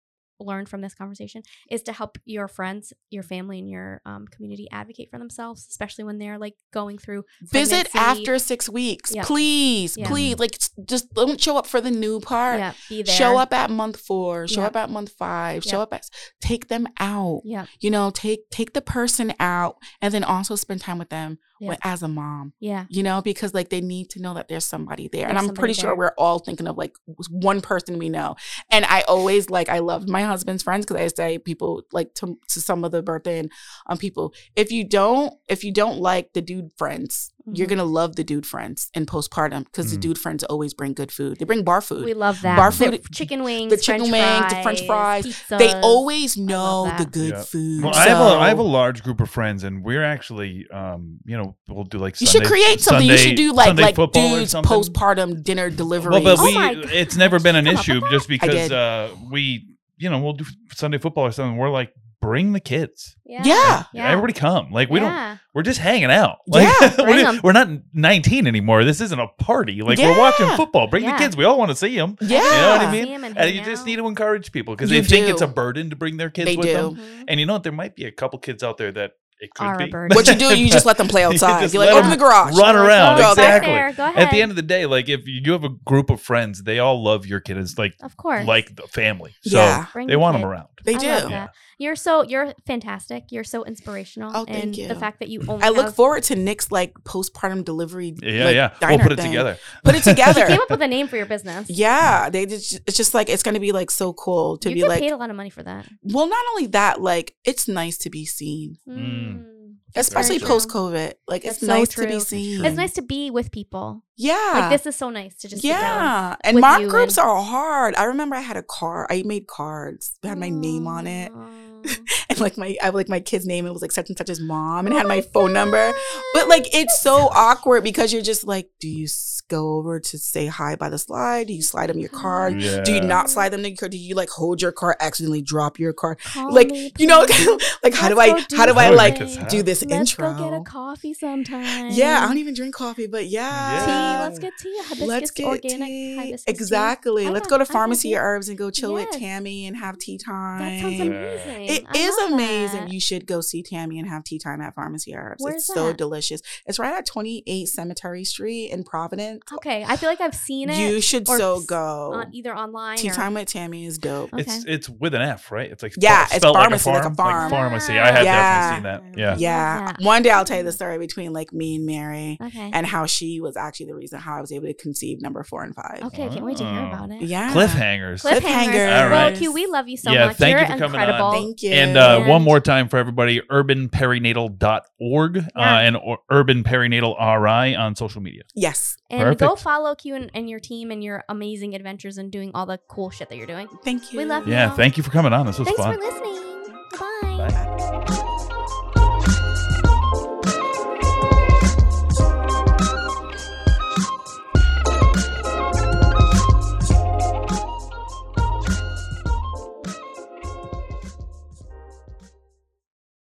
B: learned from this conversation, is to help your friends, your family, and your um, community advocate for themselves, especially when they're like going through
C: Visit
B: pregnancy.
C: after six weeks,
B: Yeah.
C: please,
B: Yeah.
C: please. Like, just don't show up for the new part.
B: Yeah, be there.
C: Show up at month four. Show
B: Yeah.
C: up at month five. Show up at. Take them out.
B: Yeah,
C: You know, take take the person out, and then also spend time with them
B: Yeah.
C: as a mom.
B: yeah,
C: You know, because like they need to know that there's somebody there, and I'm pretty sure we're all thinking of like one person we know. And I always like I love my husband's friends because I say people like to to some of the birthday and um people if you don't if you don't like the dude friends you're
B: Mhm.
C: gonna love the dude friends in postpartum because the
A: Mm.
C: dude friends always bring good food they bring bar food
B: we love that.
C: Bar
B: The
C: food-
B: chicken wings,
C: the chicken
B: French
C: wings, the French fries.
B: pizzas.
C: they always know the good
A: Yeah.
C: food
A: Well, I have a I have a large group of friends, and we're actually, um, you know, we'll do like
C: you should create something you should do like
A: Sunday
C: like dudes postpartum dinner delivery
A: Well, but
B: Oh
A: we it's never been an
B: Come up with
A: issue just because uh, we, you know, we'll do Sunday football or something. We're like, bring the kids.
B: Yeah,
C: Yeah.
B: yeah.
A: Everybody come. Like we don't. We're just hanging out.
C: Yeah,
A: Like,
B: bring
A: we're,
B: 'em.
A: we're not 19 anymore. This isn't a party. Like we're watching football. Bring
B: Yeah.
A: the kids. We all want to see them.
C: yeah
A: You know what I mean?
B: and
A: And
B: hang
A: you just need to encourage people because
C: You
A: they think it's a burden to bring their kids
C: They
A: with
C: do.
A: them.
B: Mhm.
A: And you know what? There might be a couple kids out there that it could
B: Are
A: be.
B: burden.
C: what you do you just let them play outside
A: just
C: you're like open the garage
A: run around.
B: go back
A: exactly.
B: there, Go ahead.
A: At the end of the day, like if you have a group of friends, they all love your kid as like
B: of course,
A: like the family. So
C: Yeah.
A: They want
B: kid.
A: them around.
C: they
B: I
C: do
B: Yeah. You're so you're fantastic. You're so inspirational.
C: Oh, thank
B: and
C: you.
B: The fact that you only
C: I look
B: have,
C: forward to Nick's like postpartum delivery.
A: Yeah,
C: like,
A: yeah. We'll
C: diner
A: put it
C: thing.
A: together.
C: Put it
B: you
C: together.
B: came up with a name for your business.
C: yeah, they just, it's just like it's gonna be like so cool to
B: you
C: be
B: get
C: like.
B: paid a lot of money for that.
C: Well, not only that, like it's nice to be seen,
A: Mm.
B: That's
C: especially post COVID. Like it's
B: That's so
C: nice to be seen.
B: It's nice to be with people.
C: Yeah.
B: Like this is so nice to just sit down.
C: yeah, and
B: with
C: mark groups
B: and-
C: are hard. I remember I had a card. I made cards. It had my name on it,
B: Aw.
C: and like my I like my kid's name. It was like such and such's mom, and
B: Oh
C: had my oh
B: my
C: phone number. But like it's so awkward because you're just like, do you go over to say hi by the slide? Do you slide them your card?
A: Yeah.
C: Do you not slide them the card? Do you like hold your card, accidentally drop your card?
B: Call
C: like
B: me,
C: you know, like how do
B: Let's
C: I
B: do
C: how do I like do this
B: Let's
C: intro?
B: go get a coffee sometime.
C: yeah, I don't even drink coffee, but yeah,
B: tea. Let's get tea. Hibiscus,
C: Let's get
B: organic
C: tea.
B: hibiscus tea.
C: Exactly. Let's
B: got-
C: go to
B: Farmacy.
C: Herbs and go chill with Tammy and have tea time.
B: That sounds amazing.
C: It
B: I
C: is amazing.
B: that.
C: You should go see Tammy and have tea time at Farmacy Herbs.
B: Where's
C: it's so
B: that?
C: delicious. It's right at 28 Cemetery Street in Providence.
B: Okay, I feel like I've seen it.
C: You should
B: or
C: so go.
B: on, either online
C: tea
B: or
C: time with Tammy is dope.
B: Okay.
A: It's it's with an F, right? It's like
C: Yeah, it's
A: spelled
C: farmacy, like a
A: farm,
C: farm.
A: pharmacy. I have
C: Yeah.
A: definitely seen that. Yeah.
C: Yeah.
B: that.
C: One day I'll tell you the story between like me and Mary
B: Okay.
C: and how she was actually the reason how I was able to conceive number four and five.
B: okay, I can't wait to hear about it.
C: Yeah.
A: Cliffhangers.
B: Cliffhangers.
C: Cliffhangers.
A: All right.
B: Well, Q, we love you so
A: Yeah,
B: much.
A: thank you
B: You're
A: for coming on.
B: incredible.
C: Thank you.
A: And uh, one more time for everybody, urbanperinatal.org uh,
B: Yeah.
A: and or, Urban Perinatal RI on social media.
C: yes.
B: And go follow Q and, and your team and your amazing adventures and doing all the cool shit that you're doing.
C: Thank you.
B: We love you.
A: Yeah, thank you for coming on. This was
B: Thanks
A: fun.
B: for listening. Bye.